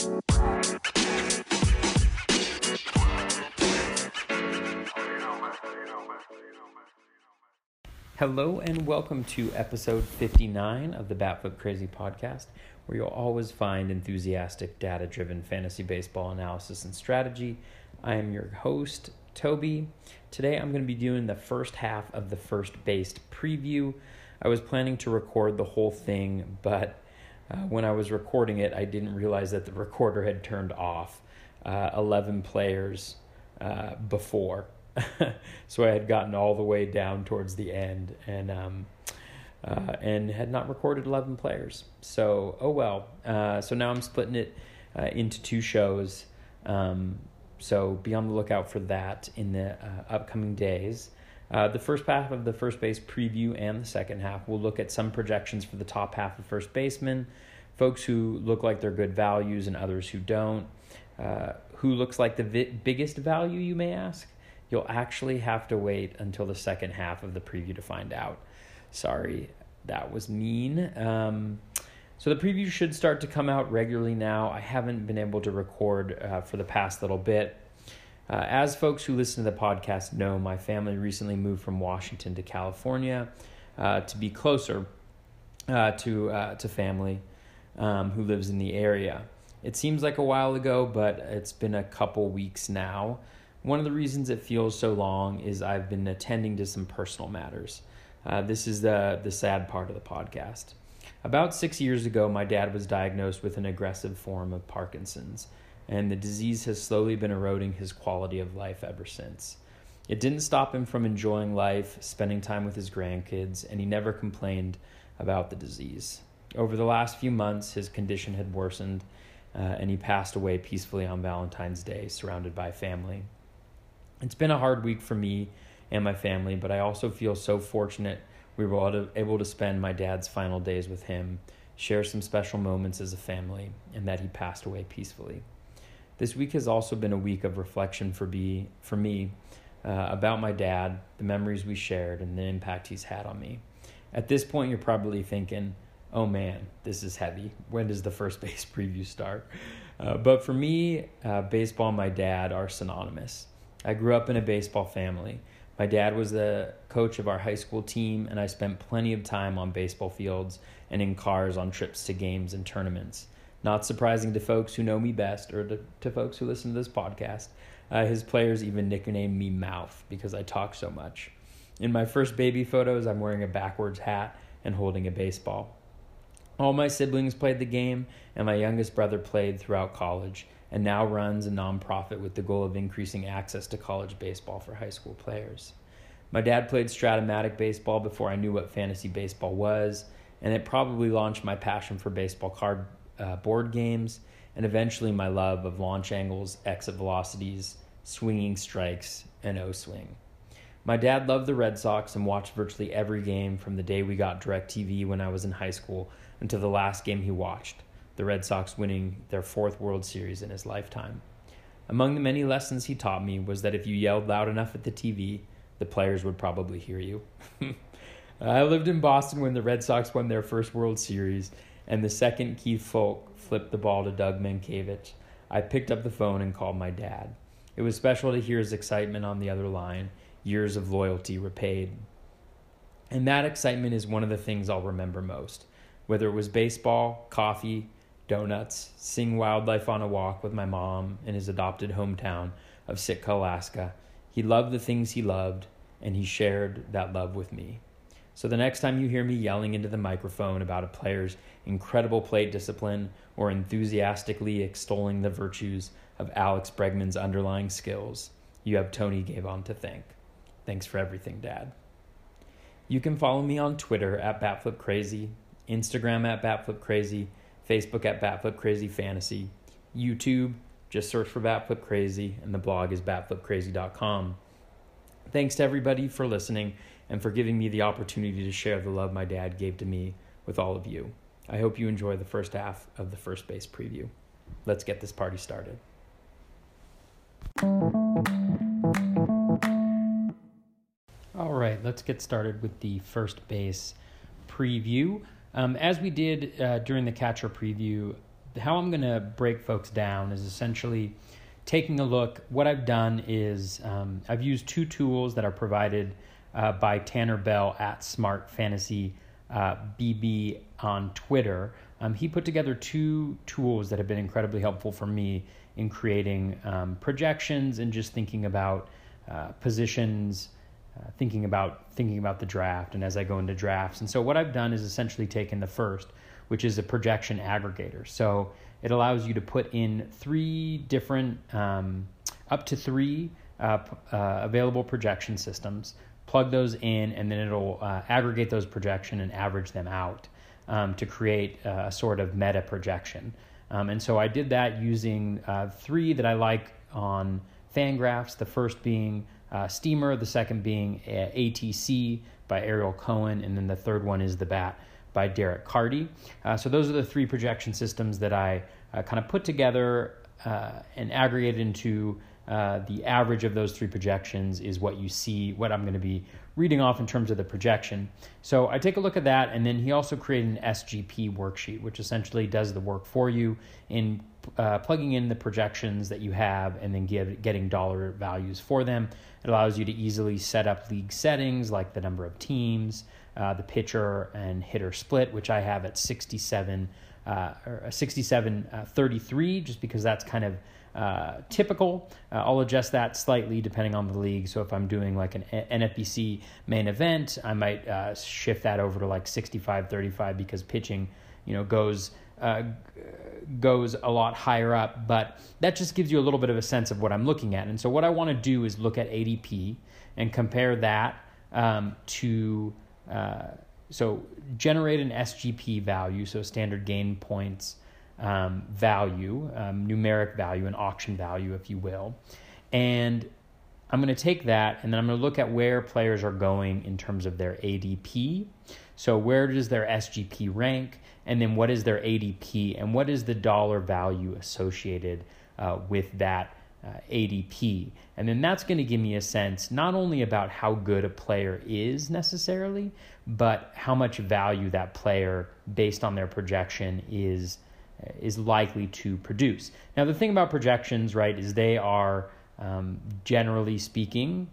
Hello and welcome to episode 59 of the Batflip Crazy podcast, where you'll always find enthusiastic, data driven fantasy baseball analysis and strategy. I am your host, Toby. Today I'm going to be doing the first half of the first based preview. I was planning to record the whole thing, but uh, when I was recording it, I didn't realize that the recorder had turned off uh, 11 players uh, before. so I had gotten all the way down towards the end and um, uh, and had not recorded 11 players. So, oh well. Uh, so now I'm splitting it uh, into two shows. Um, so be on the lookout for that in the upcoming days. Uh, the first half of the first base preview and the second half will look at some projections for the top half of first baseman, folks who look like they're good values and others who don't. Uh, who looks like the vi- biggest value, you may ask? You'll actually have to wait until the second half of the preview to find out. Sorry, that was mean. Um, so the preview should start to come out regularly now. I haven't been able to record uh, for the past little bit. Uh, as folks who listen to the podcast know, my family recently moved from Washington to California uh, to be closer uh, to uh, to family um, who lives in the area. It seems like a while ago, but it's been a couple weeks now. One of the reasons it feels so long is I've been attending to some personal matters. Uh, this is the, the sad part of the podcast. About six years ago, my dad was diagnosed with an aggressive form of Parkinson's, and the disease has slowly been eroding his quality of life ever since. It didn't stop him from enjoying life, spending time with his grandkids, and he never complained about the disease. Over the last few months, his condition had worsened, uh, and he passed away peacefully on Valentine's Day, surrounded by family. It's been a hard week for me and my family, but I also feel so fortunate we were able to spend my dad's final days with him, share some special moments as a family, and that he passed away peacefully. This week has also been a week of reflection for me, for me uh, about my dad, the memories we shared, and the impact he's had on me. At this point, you're probably thinking, oh man, this is heavy. When does the first base preview start? Uh, but for me, uh, baseball and my dad are synonymous. I grew up in a baseball family. My dad was the coach of our high school team, and I spent plenty of time on baseball fields and in cars on trips to games and tournaments. Not surprising to folks who know me best or to, to folks who listen to this podcast, uh, his players even nicknamed me Mouth because I talk so much. In my first baby photos, I'm wearing a backwards hat and holding a baseball. All my siblings played the game, and my youngest brother played throughout college and now runs a nonprofit with the goal of increasing access to college baseball for high school players. My dad played Strat-O-Matic baseball before I knew what fantasy baseball was, and it probably launched my passion for baseball card uh, board games and eventually my love of launch angles, exit velocities, swinging strikes, and O swing. My dad loved the Red Sox and watched virtually every game from the day we got DirecTV when I was in high school until the last game he watched the Red Sox winning their fourth World Series in his lifetime. Among the many lessons he taught me was that if you yelled loud enough at the TV, the players would probably hear you. I lived in Boston when the Red Sox won their first World Series, and the second Keith Foulke flipped the ball to Doug Mientkiewicz, I picked up the phone and called my dad. It was special to hear his excitement on the other line, years of loyalty repaid. And that excitement is one of the things I'll remember most. Whether it was baseball, coffee, donuts, seeing wildlife on a walk with my mom in his adopted hometown of Sitka, Alaska. He loved the things he loved, and he shared that love with me. So the next time you hear me yelling into the microphone about a player's incredible plate discipline or enthusiastically extolling the virtues of Alex Bregman's underlying skills, you have Tony Gavon to thank. Thanks for everything, Dad. You can follow me on Twitter at BatFlipCrazy, Instagram at BatFlipCrazy, Facebook at Batflip Crazy Fantasy, YouTube, just search for Batflip Crazy, and the blog is batflipcrazy.com. Thanks to everybody for listening and for giving me the opportunity to share the love my dad gave to me with all of you. I hope you enjoy the first half of the first base preview. Let's get this party started. All right, let's get started with the first base preview. Um, as we did uh, during the catcher preview, how I'm going to break folks down is essentially taking a look. What I've done is um, I've used two tools that are provided uh, by Tanner Bell at Smart Fantasy uh, BB on Twitter. Um, he put together two tools that have been incredibly helpful for me in creating um, projections and just thinking about uh, positions, uh, thinking about thinking about the draft, and as I go into drafts. And so what I've done is essentially taken the first, which is a projection aggregator. So it allows you to put in three different, um, up to three uh, uh available projection systems plug those in, and then it'll uh, aggregate those projection and average them out um, to create a sort of meta projection. Um, and so I did that using uh, three that I like on Fangraphs. The first being uh, Steamer, the second being uh, ATC by Ariel Cohen, and then the third one is the Bat by Derek Carty. Uh, so those are the three projection systems that I uh, kind of put together uh, and aggregated into uh, the average of those three projections is what you see, what I'm going to be reading off in terms of the projection. So I take a look at that, and then he also created an SGP worksheet, which essentially does the work for you in uh, plugging in the projections that you have and then give, getting dollar values for them. It allows you to easily set up league settings like the number of teams, uh, the pitcher and hitter split, which I have at 67, uh, or 67 uh, 33, just because that's kind of uh, typical. Uh, I'll adjust that slightly depending on the league. So if I'm doing like an NFBC main event, I might uh, shift that over to like 65 35 because pitching, you know, goes. Uh, goes a lot higher up, but that just gives you a little bit of a sense of what I'm looking at. And so, what I want to do is look at ADP and compare that um, to uh, so generate an SGP value, so standard gain points um, value, um, numeric value, and auction value, if you will. And I'm going to take that and then I'm going to look at where players are going in terms of their ADP. So, where does their SGP rank? And then, what is their ADP? And what is the dollar value associated uh, with that uh, ADP? And then that's going to give me a sense not only about how good a player is necessarily, but how much value that player, based on their projection, is is likely to produce. Now, the thing about projections, right, is they are um, generally speaking,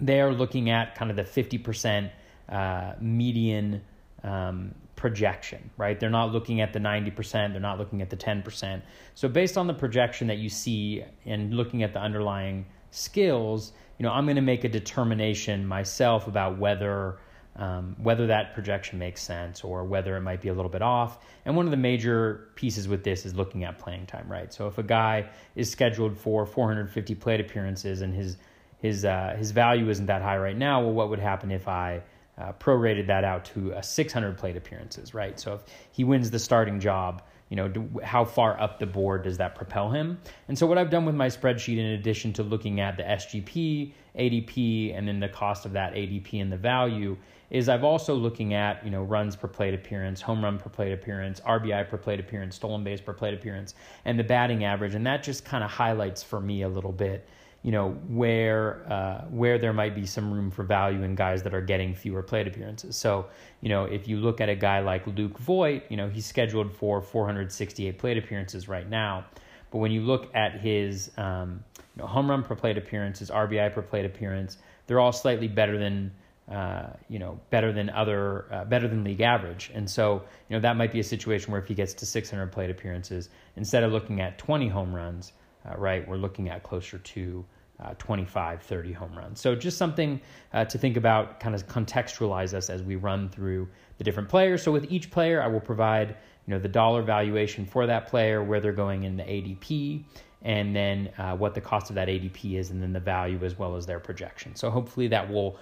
they are looking at kind of the 50% uh, median um, projection, right? They're not looking at the 90%, they're not looking at the 10%. So, based on the projection that you see and looking at the underlying skills, you know, I'm going to make a determination myself about whether um, whether that projection makes sense or whether it might be a little bit off. And one of the major pieces with this is looking at playing time, right? So if a guy is scheduled for 450 plate appearances and his his uh, his value isn't that high right now, well, what would happen if I uh, prorated that out to a 600 plate appearances, right? So if he wins the starting job, you know, do, how far up the board does that propel him? And so what I've done with my spreadsheet, in addition to looking at the SGP, ADP, and then the cost of that ADP and the value, is I've also looking at you know runs per plate appearance, home run per plate appearance, RBI per plate appearance, stolen base per plate appearance, and the batting average, and that just kind of highlights for me a little bit you know where uh, where there might be some room for value in guys that are getting fewer plate appearances. So you know if you look at a guy like Luke Voit, you know he's scheduled for 468 plate appearances right now, but when you look at his um, you know, home run per plate appearance, his RBI per plate appearance, they're all slightly better than uh, you know, better than other, uh, better than league average. And so, you know, that might be a situation where if he gets to 600 plate appearances, instead of looking at 20 home runs, uh, right, we're looking at closer to uh, 25, 30 home runs. So just something uh, to think about, kind of contextualize us as we run through the different players. So with each player, I will provide, you know, the dollar valuation for that player, where they're going in the ADP, and then uh, what the cost of that ADP is, and then the value as well as their projection. So hopefully that will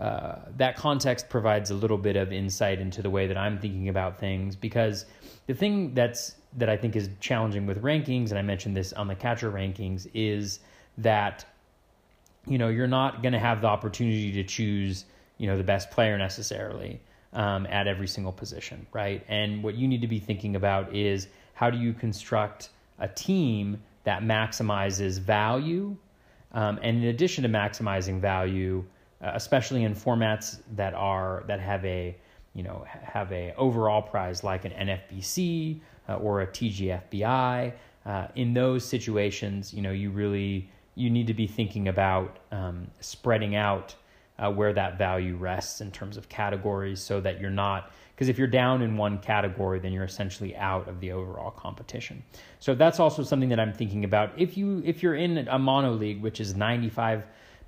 uh, that context provides a little bit of insight into the way that I'm thinking about things because the thing that's that I think is challenging with rankings, and I mentioned this on the catcher rankings, is that you know you're not going to have the opportunity to choose you know the best player necessarily um, at every single position, right? And what you need to be thinking about is how do you construct a team that maximizes value, um, and in addition to maximizing value especially in formats that are that have a you know, have a overall prize like an NFBC uh, or a TGFBI. Uh, in those situations, you know, you really you need to be thinking about um, spreading out uh, where that value rests in terms of categories, so that you're not because if you're down in one category, then you're essentially out of the overall competition. So that's also something that I'm thinking about. If you if you're in a mono league, which is 95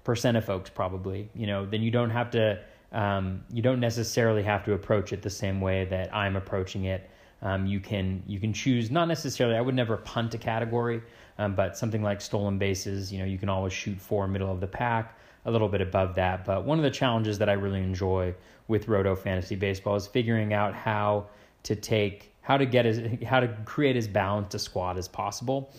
percent of folks probably, you know, then you don't have to um, you don't necessarily have to approach it the same way that I'm approaching it. Um, you can you can choose not necessarily. I would never punt a category, um, but something like stolen bases. You know, you can always shoot for middle of the pack, a little bit above that. But one of the challenges that I really enjoy with Roto Fantasy Baseball is figuring out how to take how to get as how to create as balanced a squad as possible.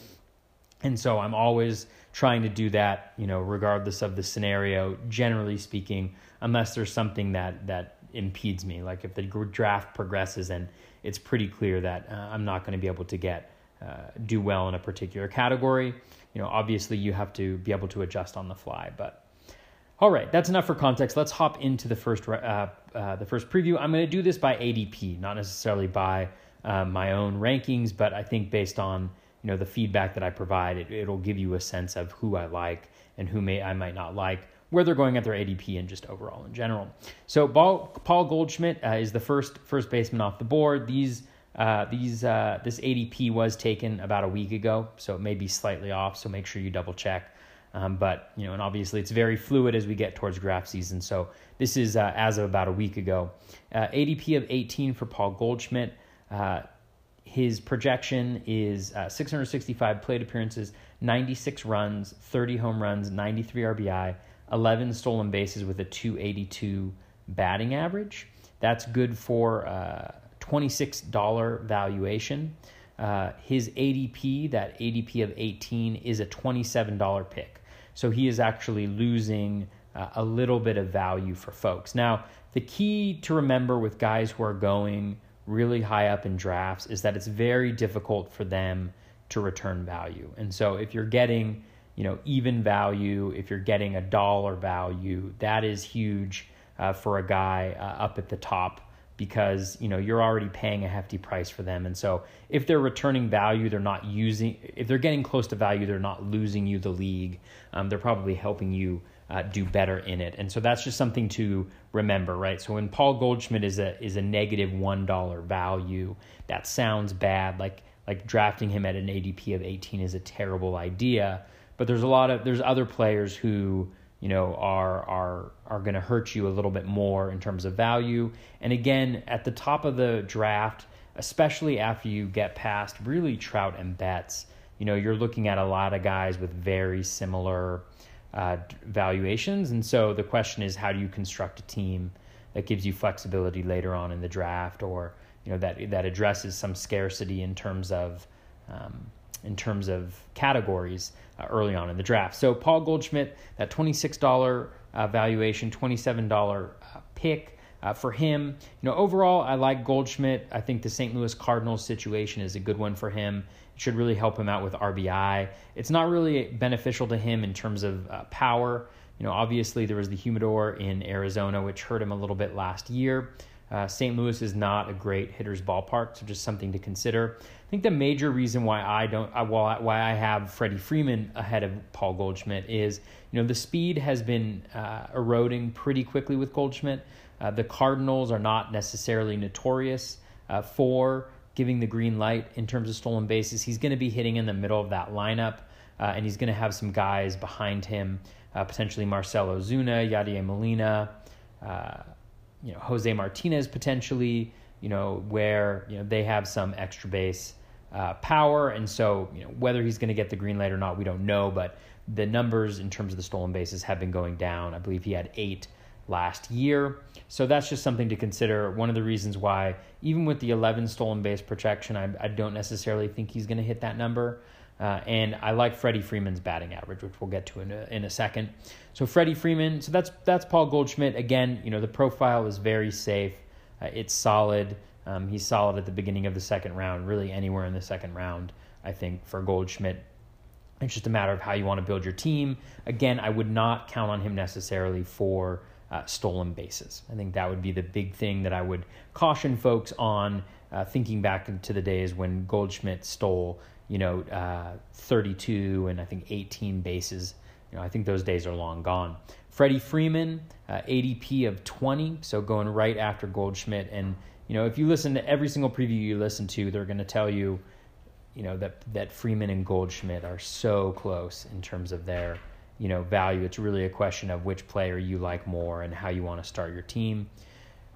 And so I'm always trying to do that, you know, regardless of the scenario, generally speaking, unless there's something that that impedes me. Like if the draft progresses and it's pretty clear that uh, I'm not going to be able to get uh, do well in a particular category, you know, obviously you have to be able to adjust on the fly. But all right, that's enough for context. Let's hop into the first uh, uh the first preview. I'm going to do this by ADP, not necessarily by uh, my own rankings, but I think based on you know the feedback that I provide, it, it'll give you a sense of who I like and who may I might not like, where they're going at their ADP and just overall in general. So Paul Goldschmidt uh, is the first first baseman off the board. These uh, these uh, this ADP was taken about a week ago, so it may be slightly off. So make sure you double check. Um, but you know, and obviously it's very fluid as we get towards draft season. So this is uh, as of about a week ago. Uh, ADP of 18 for Paul Goldschmidt. His projection is uh, 665 plate appearances, 96 runs, 30 home runs, 93 RBI, 11 stolen bases with a 282 batting average. That's good for uh, $26 valuation. Uh, his ADP, that ADP of 18, is a $27 pick. So he is actually losing uh, a little bit of value for folks. Now, the key to remember with guys who are going really high up in drafts is that it's very difficult for them to return value. And so if you're getting, you know, even value, if you're getting a dollar value, that is huge uh, for a guy uh, up at the top because you know you're already paying a hefty price for them and so if they're returning value they're not using if they're getting close to value they're not losing you the league um, they're probably helping you uh, do better in it. And so that's just something to remember, right? So when Paul Goldschmidt is a is a negative one dollar value, that sounds bad. Like like drafting him at an ADP of 18 is a terrible idea. But there's a lot of there's other players who you know are are are going to hurt you a little bit more in terms of value. And again, at the top of the draft, especially after you get past really Trout and Betts, you know you're looking at a lot of guys with very similar uh, valuations. And so the question is, how do you construct a team that gives you flexibility later on in the draft, or you know that that addresses some scarcity in terms of um, in terms of categories uh, early on in the draft. So Paul Goldschmidt, that twenty six dollar uh, valuation, twenty seven dollar uh, pick. Uh, for him, you know, overall, I like Goldschmidt. I think the St. Louis Cardinals situation is a good one for him should really help him out with RBI. It's not really beneficial to him in terms of uh, power. You know, obviously there was the humidor in Arizona, which hurt him a little bit last year. Uh, St. Louis is not a great hitter's ballpark, so just something to consider. I think the major reason why I don't, uh, why I have Freddie Freeman ahead of Paul Goldschmidt is, you know, the speed has been uh, eroding pretty quickly with Goldschmidt. Uh, the Cardinals are not necessarily notorious uh, for giving the green light in terms of stolen bases. He's going to be hitting in the middle of that lineup, uh, and he's going to have some guys behind him, uh, potentially Marcell Ozuna, Yadier Molina, uh, you know, Jose Martinez potentially, you know, where you know they have some extra base uh, power, and so you know whether he's going to get the green light or not, we don't know. But the numbers in terms of the stolen bases have been going down. I believe he had eight last year. So that's just something to consider. One of the reasons why, even with the 11 stolen base protection, I, I don't necessarily think he's going to hit that number. Uh, and I like Freddie Freeman's batting average, which we'll get to in a, in a second. So Freddie Freeman, so that's that's Paul Goldschmidt. Again, you know the profile is very safe. Uh, it's solid. Um, he's solid at the beginning of the second round, really anywhere in the second round. I think for Goldschmidt, it's just a matter of how you want to build your team. Again, I would not count on him necessarily for uh, stolen bases. I think that would be the big thing that I would caution folks on. Uh, thinking back to the days when Goldschmidt stole, you know, uh, 32 and I think 18 bases. You know, I think those days are long gone. Freddie Freeman, uh, ADP of 20, so going right after Goldschmidt. And you know, if you listen to every single preview you listen to, they're going to tell you, you know, that that Freeman and Goldschmidt are so close in terms of their you know value. It's really a question of which player you like more and how you want to start your team.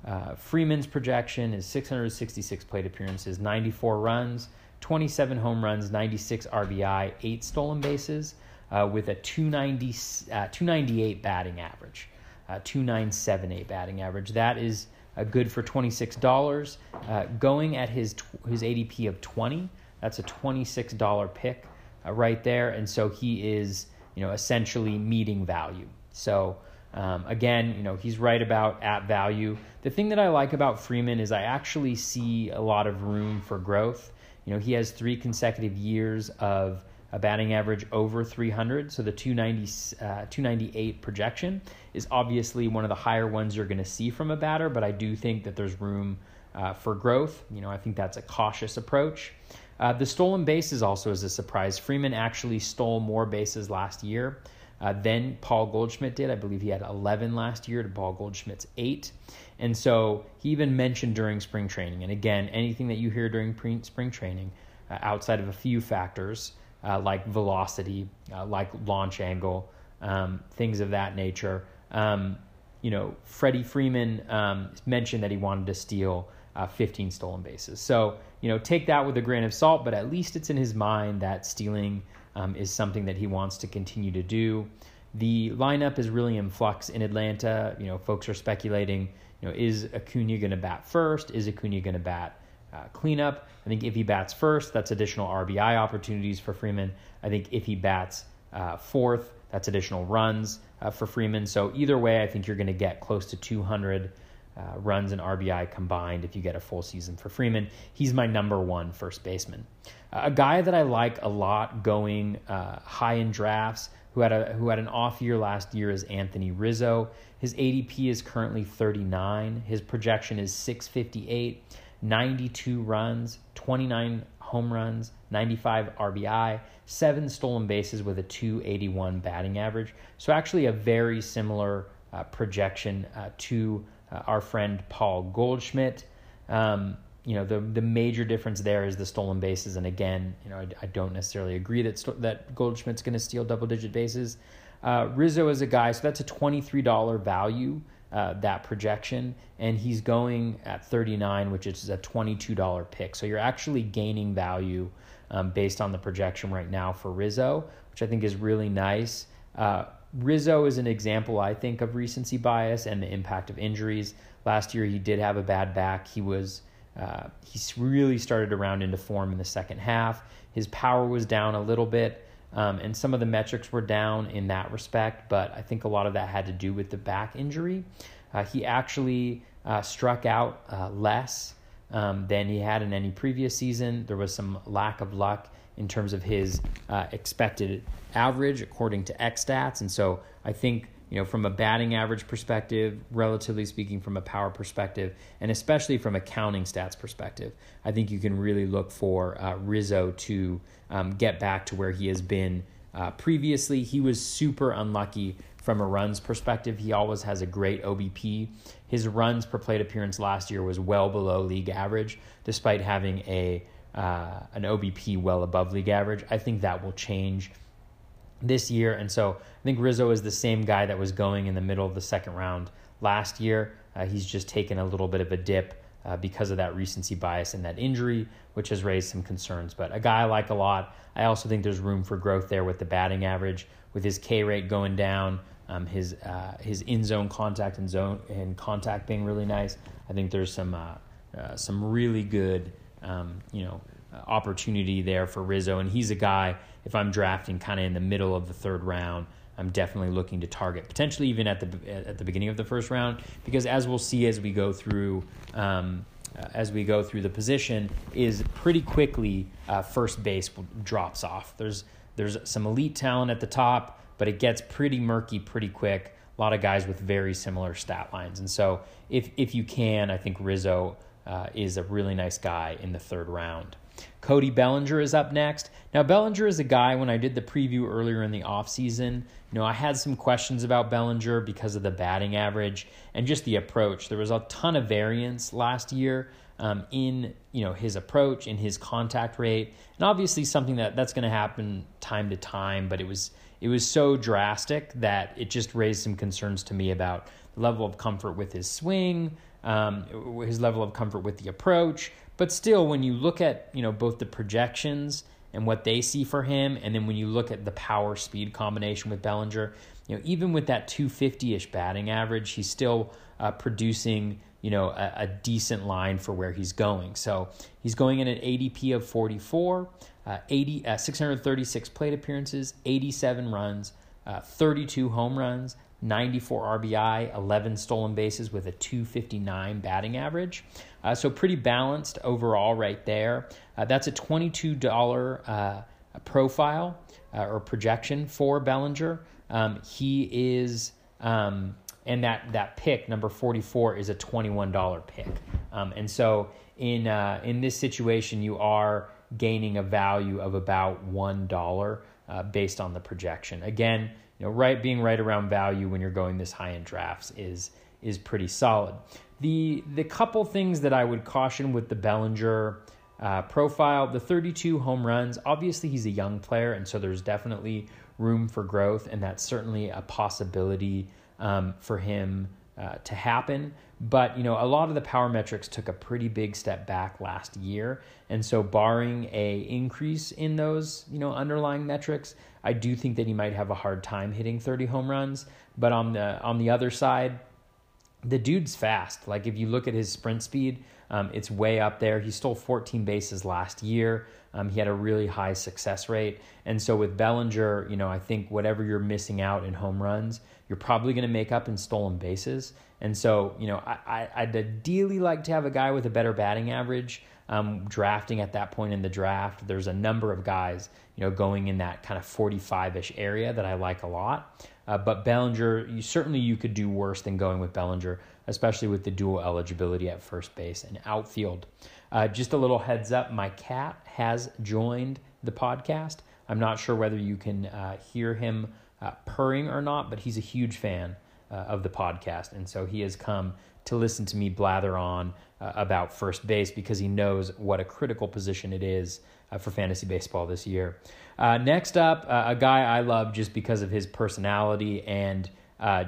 Uh, Freeman's projection is 666 plate appearances, 94 runs, 27 home runs, 96 RBI, eight stolen bases, uh, with a 290, uh, 298 batting average, uh, 2978 batting average. That is uh, good for $26. Uh, going at his his ADP of 20, that's a $26 pick right there, and so he is you know, essentially meeting value. So um, again, you know, he's right about at value. The thing that I like about Freeman is I actually see a lot of room for growth. You know, he has three consecutive years of a batting average over 300. So the 290, uh, 298 projection is obviously one of the higher ones you're going to see from a batter, but I do think that there's room uh, for growth. You know, I think that's a cautious approach. Uh, the stolen bases also is a surprise. Freeman actually stole more bases last year uh, than Paul Goldschmidt did. I believe he had 11 last year to Paul Goldschmidt's eight. And so he even mentioned during spring training, and again, anything that you hear during pre- spring training, uh, outside of a few factors uh, like velocity, uh, like launch angle, um, things of that nature. Um, you know, Freddie Freeman um, mentioned that he wanted to steal uh, 15 stolen bases. So, you know, take that with a grain of salt, but at least it's in his mind that stealing um, is something that he wants to continue to do. The lineup is really in flux in Atlanta. You know, folks are speculating, you know, is Acuna going to bat first? Is Acuna going to bat uh, cleanup? I think if he bats first, that's additional RBI opportunities for Freeman. I think if he bats uh, fourth, that's additional runs uh, for Freeman. So either way, I think you're going to get close to 200 uh, runs and RBI combined if you get a full season for Freeman. He's my number one first baseman. Uh, a guy that I like a lot going uh, high in drafts who had a who had an off year last year is Anthony Rizzo. His ADP is currently 39. His projection is 658, 92 runs, 29 home runs, 95 RBI, seven stolen bases with a 281 batting average. So actually a very similar uh, projection uh, to uh, our friend Paul Goldschmidt. Um, you know the the major difference there is the stolen bases, and again, you know I, I don't necessarily agree that that Goldschmidt's going to steal double digit bases. Uh, Rizzo is a guy, so that's a twenty three dollar value. Uh, that projection, and he's going at 39, which is a $22 pick. So you're actually gaining value um, based on the projection right now for Rizzo, which I think is really nice. Uh, Rizzo is an example, I think, of recency bias and the impact of injuries. Last year, he did have a bad back. He was uh, he really started to round into form in the second half. His power was down a little bit, um, and some of the metrics were down in that respect. But I think a lot of that had to do with the back injury. Uh, he actually uh, struck out uh, less um, than he had in any previous season. There was some lack of luck in terms of his uh, expected average according to XStats. And so I think, you know, from a batting average perspective, relatively speaking, from a power perspective, and especially from a counting stats perspective, I think you can really look for uh, Rizzo to um, get back to where he has been uh, previously. He was super unlucky from a runs perspective. He always has a great OBP. His runs per plate appearance last year was well below league average, despite having a uh, an OBP well above league average. I think that will change this year. And so I think Rizzo is the same guy that was going in the middle of the second round last year. Uh, he's just taken a little bit of a dip uh, because of that recency bias and that injury, which has raised some concerns. But a guy I like a lot. I also think there's room for growth there with the batting average, with his K rate going down, um, his uh, his in zone contact and zone and contact being really nice. I think there's some uh, uh, some really good um, you know, opportunity there for Rizzo. And he's a guy, if I'm drafting kind of in the middle of the third round, I'm definitely looking to target, potentially even at the at the beginning of the first round, because as we'll see as we go through um, uh, as we go through the position, is pretty quickly uh, first base drops off. There's there's some elite talent at the top, but it gets pretty murky pretty quick. a lot of guys with very similar stat lines. And so, if if you can, I think Rizzo uh, is a really nice guy in the third round. Cody Bellinger is up next. Now, Bellinger is a guy, when I did the preview earlier in the offseason, you know, I had some questions about Bellinger because of the batting average and just the approach. There was a ton of variance last year um, in, you know, his approach, in his contact rate, and obviously something that that's going to happen time to time, but it was it was so drastic that it just raised some concerns to me about the level of comfort with his swing, um, his level of comfort with the approach, but still, when you look at you know both the projections and what they see for him, and then when you look at the power speed combination with Bellinger, you know even with that 250ish batting average, he's still uh, producing you know a, a, decent line for where he's going. So he's going in an ADP of 44, uh, 80, uh, 636 plate appearances, 87 runs, uh, 32 home runs, 94 RBI, 11 stolen bases with a 259 batting average. Uh, so pretty balanced overall right there. Uh, that's a $22 uh, profile uh, or projection for Bellinger. Um, he is, um, and that, that pick, number 44, is a $21 pick. Um, and so in, uh, in this situation, you are gaining a value of about $1 uh, based on the projection. Again, you know, right being right around value when you're going this high in drafts is is pretty solid. The the couple things that I would caution with the Bellinger uh, profile, the 32 home runs. Obviously, he's a young player, and so there's definitely room for growth, and that's certainly a possibility um, for him uh, to happen. But you know, a lot of the power metrics took a pretty big step back last year, and so barring a increase in those you know underlying metrics, I do think that he might have a hard time hitting 30 home runs. But on the on the other side, the dude's fast. Like if you look at his sprint speed, um, it's way up there. He stole 14 bases last year. Um, he had a really high success rate, and so with Bellinger, you know, I think whatever you're missing out in home runs, you're probably going to make up in stolen bases. And so, you know, I, I, would ideally like to have a guy with a better batting average. Um, drafting at that point in the draft, there's a number of guys, you know, going in that kind of 45-ish area that I like a lot. Uh, but Bellinger, you certainly you could do worse than going with Bellinger, especially with the dual eligibility at first base and outfield. Uh, just a little heads up: my cat has joined the podcast. I'm not sure whether you can uh, hear him uh, purring or not, but he's a huge fan uh, of the podcast. And so he has come to listen to me blather on uh, about first base because he knows what a critical position it is for fantasy baseball this year. Uh, next up, uh, a guy I love just because of his personality and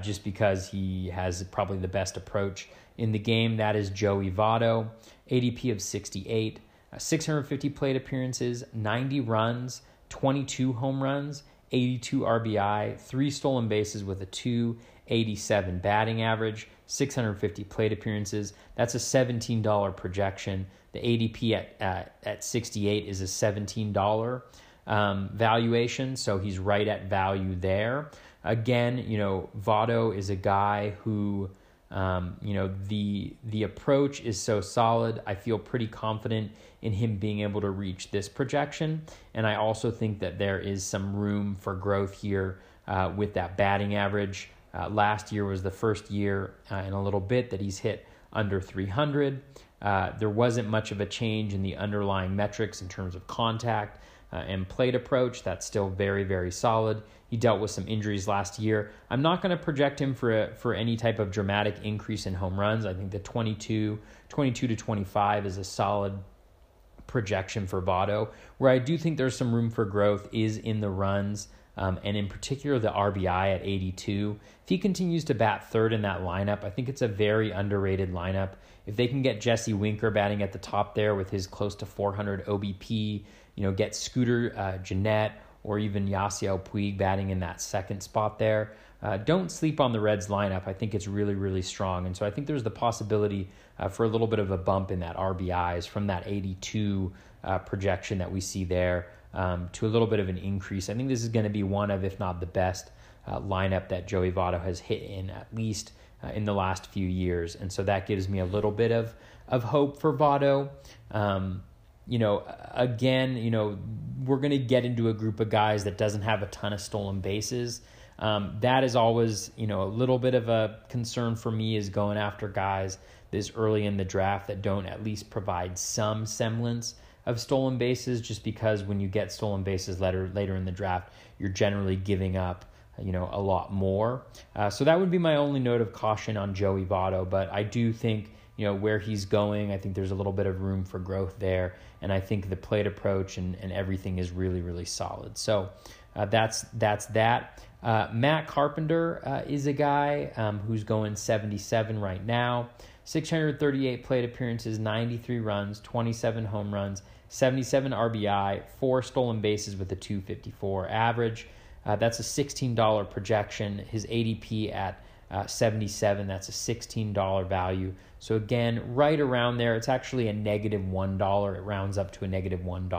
just because he has probably the best approach in the game. That is Joey Votto, ADP of 68, 650 plate appearances, 90 runs, 22 home runs, 82 RBI, three stolen bases with a 287 batting average, 650 plate appearances. That's a $17 projection. The ADP at, at, at 68 is a $17 um, valuation, so he's right at value there. Again, you know, Votto is a guy who. Um, you know the the approach is so solid. I feel pretty confident in him being able to reach this projection. And I also think that there is some room for growth here uh, with that batting average. Uh, last year was the first year uh, in a little bit that he's hit under 300. Uh, there wasn't much of a change in the underlying metrics in terms of contact uh, and plate approach. That's still very, very solid. He dealt with some injuries last year. I'm not going to project him for a, for any type of dramatic increase in home runs. I think the 22, 22 to 25 is a solid projection for Votto. Where I do think there's some room for growth is in the runs, um, and in particular the RBI at 82. If he continues to bat third in that lineup, I think it's a very underrated lineup. If they can get Jesse Winker batting at the top there with his close to 400 OBP, you know, get Scooter uh, Gennett or even Yasiel Puig batting in that second spot there. Uh, don't sleep on the Reds lineup. I think it's really, really strong. And so I think there's the possibility uh, for a little bit of a bump in that RBIs from that 82 uh, projection that we see there um, to a little bit of an increase. I think this is going to be one of, if not the best, uh, lineup that Joey Votto has hit in at least uh, in the last few years. And so that gives me a little bit of, of hope for Votto. Um, you know, again, you know, we're going to get into a group of guys that doesn't have a ton of stolen bases. Um, that is always, you know, a little bit of a concern for me is going after guys this early in the draft that don't at least provide some semblance of stolen bases just because when you get stolen bases later later in the draft, you're generally giving up you know a lot more. Uh, so that would be my only note of caution on Joey Votto, but I do think you know where he's going. I think there's a little bit of room for growth there, and I think the plate approach and, and everything is really really solid. So uh, that's that's that. Uh, Matt Carpenter uh, is a guy um, who's going 77 right now. 638 plate appearances, 93 runs, 27 home runs, 77 RBI, four stolen bases with a 254 average. Uh, that's a $16 projection. His ADP at uh, 77, that's a $16 value. So again, right around there, it's actually a negative 1. It rounds up to a negative 1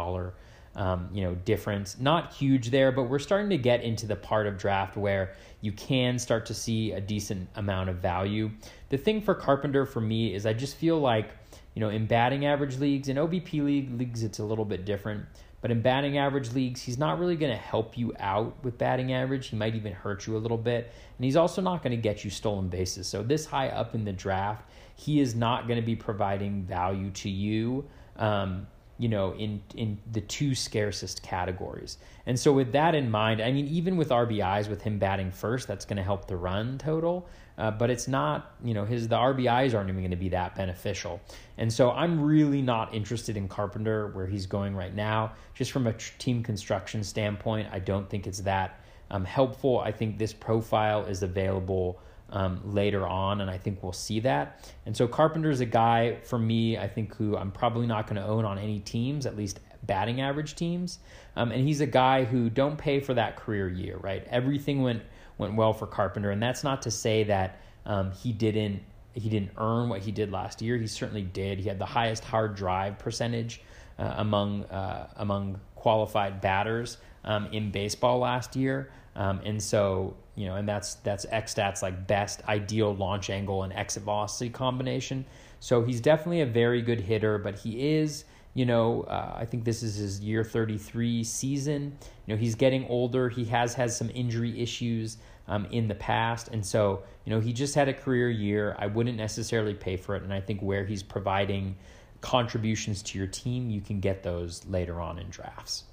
um, you know, difference. Not huge there, but we're starting to get into the part of draft where you can start to see a decent amount of value. The thing for Carpenter for me is I just feel like you know, in batting average leagues, in OBP league leagues, it's a little bit different. But in batting average leagues, he's not really going to help you out with batting average. He might even hurt you a little bit. And he's also not going to get you stolen bases. So, this high up in the draft, he is not going to be providing value to you. Um, you know, in in the two scarcest categories. And so with that in mind, I mean, even with RBIs, with him batting first, that's going to help the run total. Uh, but it's not, you know, his the RBIs aren't even going to be that beneficial. And so I'm really not interested in Carpenter where he's going right now. Just from a team construction standpoint, I don't think it's that um, helpful. I think this profile is available um, later on, and I think we'll see that. And so Carpenter is a guy for me, I think, who I'm probably not going to own on any teams, at least batting average teams. Um, and he's a guy who don't pay for that career year, right? Everything went went well for Carpenter, and that's not to say that um, he didn't he didn't earn what he did last year. He certainly did. He had the highest hard drive percentage uh, among uh, among qualified batters um, in baseball last year. Um, and so, you know, and that's that's X stats like best ideal launch angle and exit velocity combination. So he's definitely a very good hitter, but he is, you know, uh, I think this is his year 33 season. You know, he's getting older. He has had some injury issues um, in the past. And so, you know, he just had a career year. I wouldn't necessarily pay for it. And I think where he's providing contributions to your team, you can get those later on in drafts.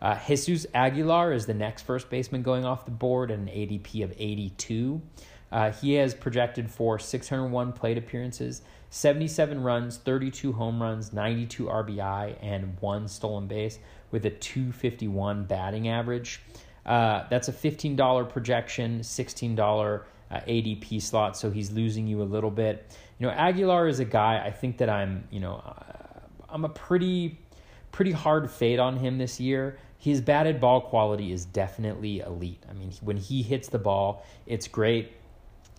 Uh, Jesus Aguilar is the next first baseman going off the board at an ADP of 82. Uh, he has projected for 601 plate appearances, 77 runs, 32 home runs, 92 RBI, and one stolen base with a 251 batting average. Uh, that's a $15 projection, $16 uh, ADP slot, so he's losing you a little bit. You know, Aguilar is a guy I think that I'm, you know, uh, I'm a pretty, pretty hard fade on him this year his batted ball quality is definitely elite. I mean, when he hits the ball, it's great.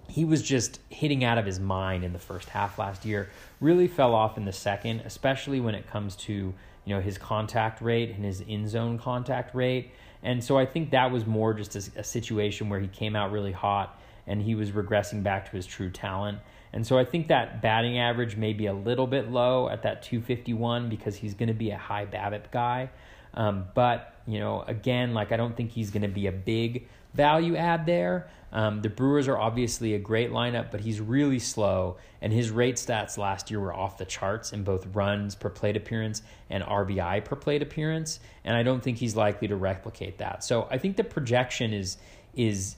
He was just hitting out of his mind in the first half last year. Really fell off in the second, especially when it comes to you know his contact rate and his in zone contact rate. And so I think that was more just a, a situation where he came out really hot and he was regressing back to his true talent. And so I think that batting average may be a little bit low at that 251 because he's going to be a high BABIP guy. Um, but, you know, again, like I don't think he's going to be a big value add there. Um, the Brewers are obviously a great lineup, but he's really slow, and his rate stats last year were off the charts in both runs per plate appearance and RBI per plate appearance, and I don't think he's likely to replicate that. So I think the projection is is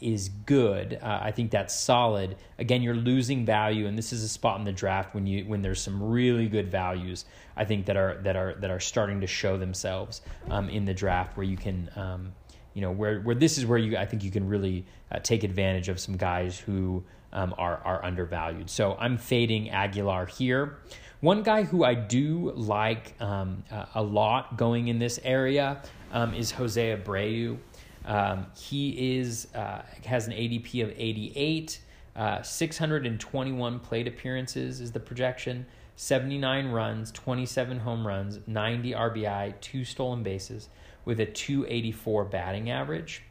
is good. Uh, I think that's solid. Again, you're losing value, and this is a spot in the draft when you when there's some really good values. I think that are that are that are starting to show themselves um, in the draft where you can. Um, you know where where this is where you I think you can really uh, take advantage of some guys who um, are are undervalued. So I'm fading Aguilar here. One guy who I do like um, a lot going in this area um, is Jose Abreu. Um, he is uh, has an ADP of 88, uh, 621 plate appearances is the projection, 79 runs, 27 home runs, 90 RBI, two stolen bases, with a 284 batting average,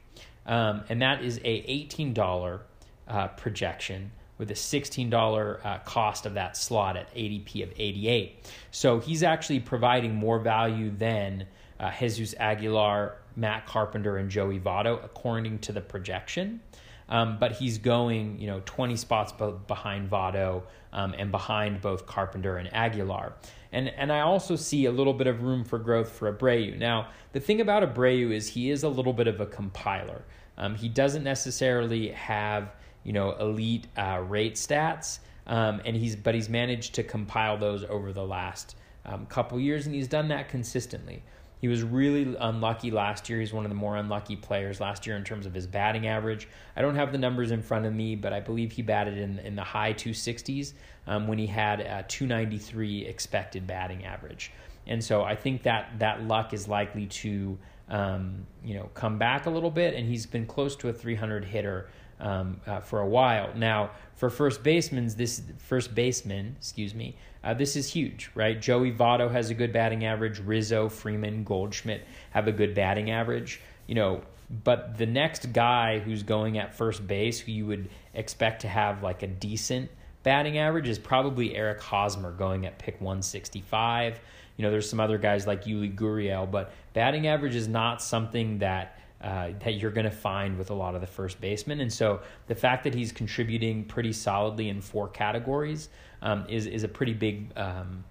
um, and that is a $18 uh, projection with a $16 uh, cost of that slot at ADP of 88. So he's actually providing more value than uh, Jesus Aguilar, Matt Carpenter, and Joey Votto, according to the projection. Um, but he's going, you know, 20 spots behind Votto um, and behind both Carpenter and Aguilar. And, and I also see a little bit of room for growth for Abreu. Now, the thing about Abreu is he is a little bit of a compiler. Um, he doesn't necessarily have, you know, elite uh, rate stats, um, and he's but he's managed to compile those over the last um, couple years, and he's done that consistently. He was really unlucky last year. He's one of the more unlucky players last year in terms of his batting average. I don't have the numbers in front of me, but I believe he batted in, in the high 260s um, when he had a 293 expected batting average. And so I think that that luck is likely to um, you know come back a little bit, and he's been close to a 300 hitter um, uh, for a while. Now, for first basemen, this first baseman, excuse me, uh, this is huge, right? Joey Votto has a good batting average. Rizzo, Freeman, Goldschmidt have a good batting average. You know, but the next guy who's going at first base, who you would expect to have like a decent batting average, is probably Eric Hosmer going at pick 165. You know, there's some other guys like Yuli Gurriel, but batting average is not something that uh, that you're going to find with a lot of the first basemen. And so the fact that he's contributing pretty solidly in four categories um, is is a pretty big um,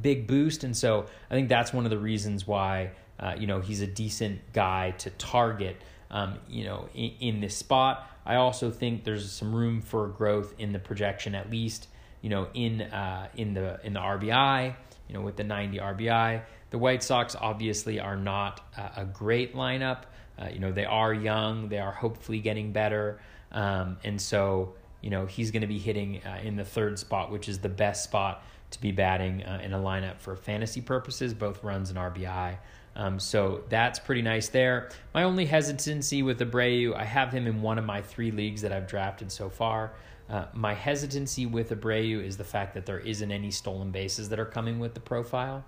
big boost. And so I think that's one of the reasons why uh, you know he's a decent guy to target. Um, you know, in, in, this spot, I also think there's some room for growth in the projection, at least you know in uh, in the in the RBI. You know, with the 90 RBI, the White Sox obviously are not a great lineup. Uh, you know, they are young, they are hopefully getting better. Um, and so, you know, he's going to be hitting uh, in the third spot, which is the best spot to be batting uh, in a lineup for fantasy purposes, both runs and RBI. Um, so that's pretty nice there. My only hesitancy with Abreu, I have him in one of my three leagues that I've drafted so far. Uh, my hesitancy with Abreu is the fact that there isn't any stolen bases that are coming with the profile.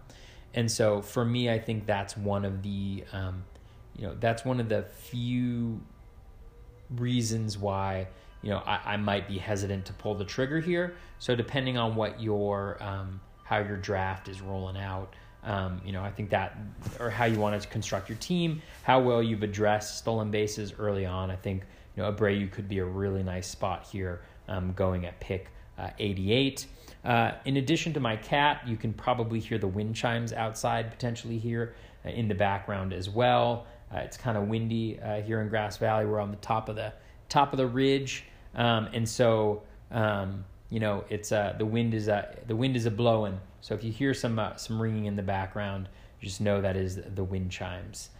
And so for me, I think that's one of the um, you know that's one of the few reasons why you know I, I might be hesitant to pull the trigger here. So depending on what your um, how your draft is rolling out, um, you know I think that or how you want to construct your team, how well you've addressed stolen bases early on. I think you know Abreu could be a really nice spot here, um, going at pick 88. Uh, in addition to my cat, you can probably hear the wind chimes outside potentially here uh, in the background as well. Uh, it's kind of windy uh, here in Grass Valley. We're on the top of the top of the ridge, um, and so um, you know it's uh, the wind is uh, the wind is a blowing. So if you hear some uh, some ringing in the background, just know that is the wind chimes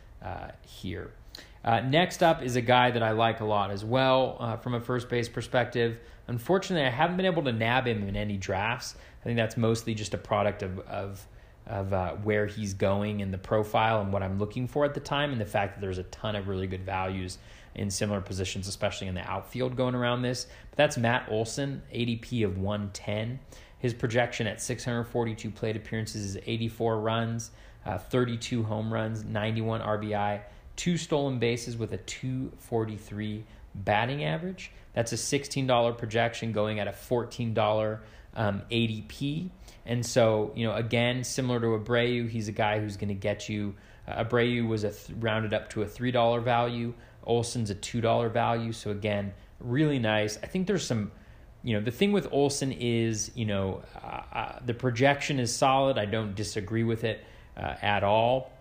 uh, next up is a guy that I like a lot as well from a first base perspective. Unfortunately, I haven't been able to nab him in any drafts. I think that's mostly just a product of, of of uh, where he's going and the profile and what I'm looking for at the time, and the fact that there's a ton of really good values in similar positions, especially in the outfield going around this. But that's Matt Olson, ADP of 110. His projection at 642 plate appearances is 84 runs, uh, 32 home runs, 91 RBI, two stolen bases with a 243 batting average. That's a $16 projection going at a $14 um, ADP. And so, you know, again, similar to Abreu, he's a guy who's going to get you. Uh, Abreu was a th- rounded up to a three dollar value. Olson's a two dollar value. So again, really nice. I think there's some. You know, the thing with Olson is, you know, uh, uh, the projection is solid. I don't disagree with it uh, at all.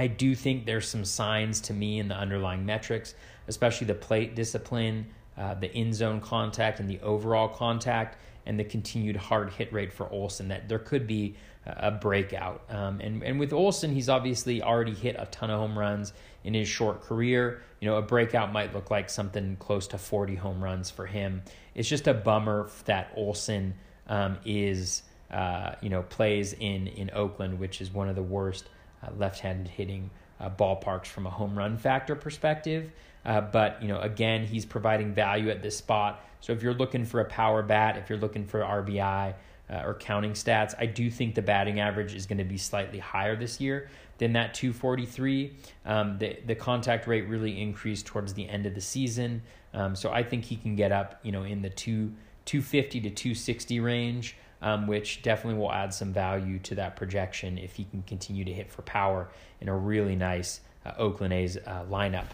I do think there's some signs to me in the underlying metrics, especially the plate discipline, uh, the in zone contact, and the overall contact and the continued hard hit rate for Olson that there could be a breakout. Um, and and with Olson, he's obviously already hit a ton of home runs in his short career. You know, a breakout might look like something close to 40 home runs for him. It's just a bummer that Olson um, is uh, you know plays in in Oakland, which is one of the worst uh, left-handed hitting uh, ballparks from a home run factor perspective. Uh, but you know, again, he's providing value at this spot. So if you're looking for a power bat, if you're looking for RBI uh, or counting stats, I do think the batting average is going to be slightly higher this year than that 243. Um, the the contact rate really increased towards the end of the season, um, so I think he can get up, you know, in the two 250 to 260 range. Um, which definitely will add some value to that projection if he can continue to hit for power in a really nice uh, Oakland A's uh, lineup.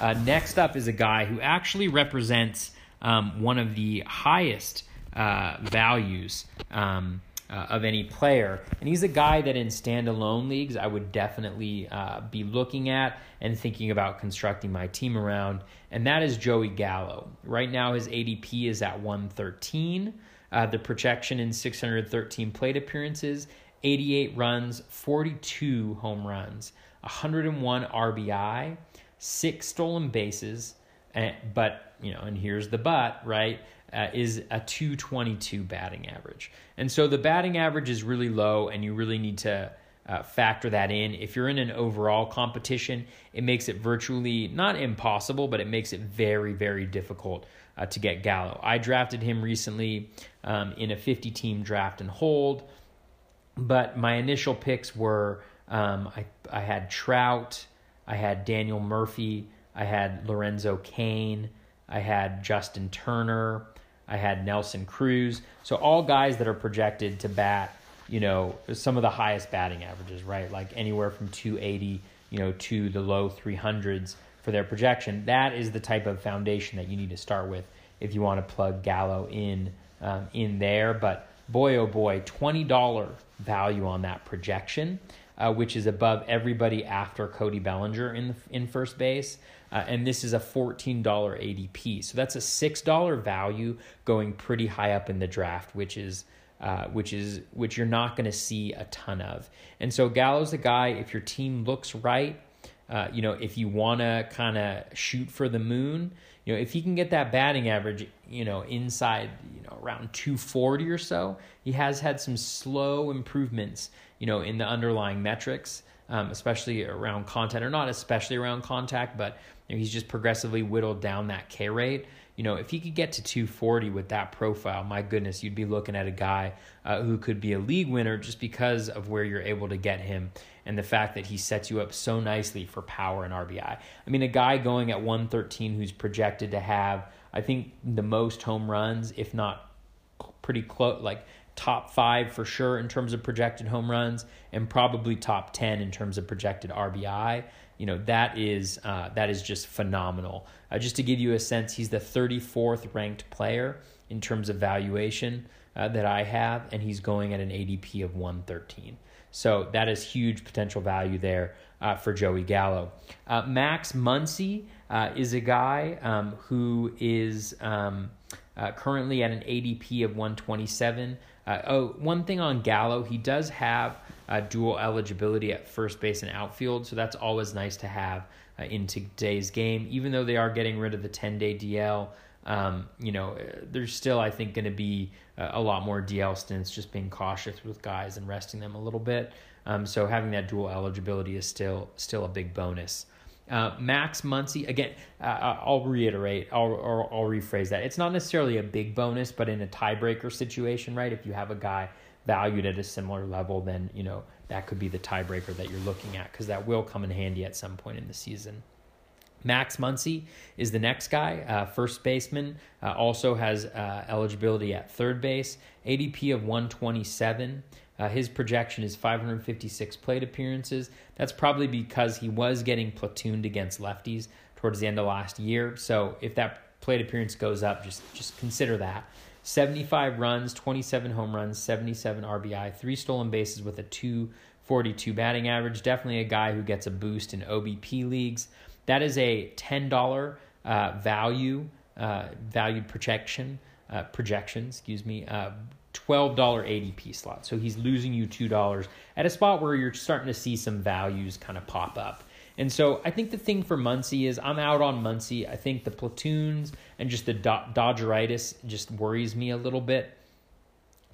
Uh, next up is a guy who actually represents um, one of the highest uh, values. Um, uh, of any player. And he's a guy that in standalone leagues I would definitely uh, be looking at and thinking about constructing my team around. And that is Joey Gallo. Right now, his ADP is at 113. Uh, the projection in 613 plate appearances, 88 runs, 42 home runs, 101 RBI, six stolen bases. And, but, you know, and here's the but, right? Uh, is a 222 batting average. And so the batting average is really low, and you really need to uh, factor that in. If you're in an overall competition, it makes it virtually not impossible, but it makes it very, very difficult uh, to get Gallo. I drafted him recently um, in a 50 team draft and hold, but my initial picks were um, I, I had Trout, I had Daniel Murphy, I had Lorenzo Cain, I had Justin Turner. I had Nelson Cruz. So all guys that are projected to bat, you know, some of the highest batting averages, right? Like anywhere from 280, you know, to the low 300s for their projection. That is the type of foundation that you need to start with if you want to plug Gallo in um, in there. But boy, oh boy, twenty dollar value on that projection, uh, which is above everybody after Cody Bellinger in the, in first base. Uh, and this is a $14 ADP. So that's a $6 value going pretty high up in the draft, which is uh, which is which you're not going to see a ton of. And so Gallo's a guy. If your team looks right, uh, you know, if you want to kind of shoot for the moon, you know, if he can get that batting average, you know, inside, you know, around 240 or so, he has had some slow improvements, you know, in the underlying metrics, um, especially around content, or not especially around contact, but you know, he's just progressively whittled down that K rate. You know, if he could get to 240 with that profile, my goodness, you'd be looking at a guy uh, who could be a league winner just because of where you're able to get him and the fact that he sets you up so nicely for power and RBI. I mean, a guy going at 113 who's projected to have, I think, the most home runs, if not pretty close, like top five for sure in terms of projected home runs, and probably top 10 in terms of projected RBI you know that is uh, that is just phenomenal. Uh, just to give you a sense, he's the 34th ranked player in terms of valuation uh, that I have, and he's going at an ADP of 113. So that is huge potential value there uh, for Joey Gallo. Uh, Max Muncy uh, is a guy um, who is um, currently at an ADP of 127. oh, one thing on Gallo, he does have uh, dual eligibility at first base and outfield. So that's always nice to have uh, in today's game. Even though they are getting rid of the 10 day DL, um, you know, there's still, I think, going to be uh, a lot more DL stints, just being cautious with guys and resting them a little bit. Um, so having that dual eligibility is still still a big bonus. Uh, Max Muncy, again, uh, uh I'll reiterate, I'll, I'll, I'll rephrase that. It's not necessarily a big bonus, but in a tiebreaker situation, right? If you have a guy valued at a similar level, then you know that could be the tiebreaker that you're looking at because that will come in handy at some point in the season. Max Muncy is the next guy, uh, first baseman. Uh, also has uh, eligibility at third base, ADP of 127. Uh, his projection is 556 plate appearances. That's probably because he was getting platooned against lefties towards the end of last year. So if that plate appearance goes up, just just consider that. 75 runs, 27 home runs, 77 RBI, three stolen bases with a 242 batting average. Definitely a guy who gets a boost in OBP leagues. That is a $10 uh, value, uh, valued projection, uh, projection, excuse me, uh, $12 ADP slot. So he's losing you $2 at a spot where you're starting to see some values kind of pop up. And so I think the thing for Muncy is I'm out on Muncy. I think the platoons and just the do- Dodgeritis just worries me a little bit.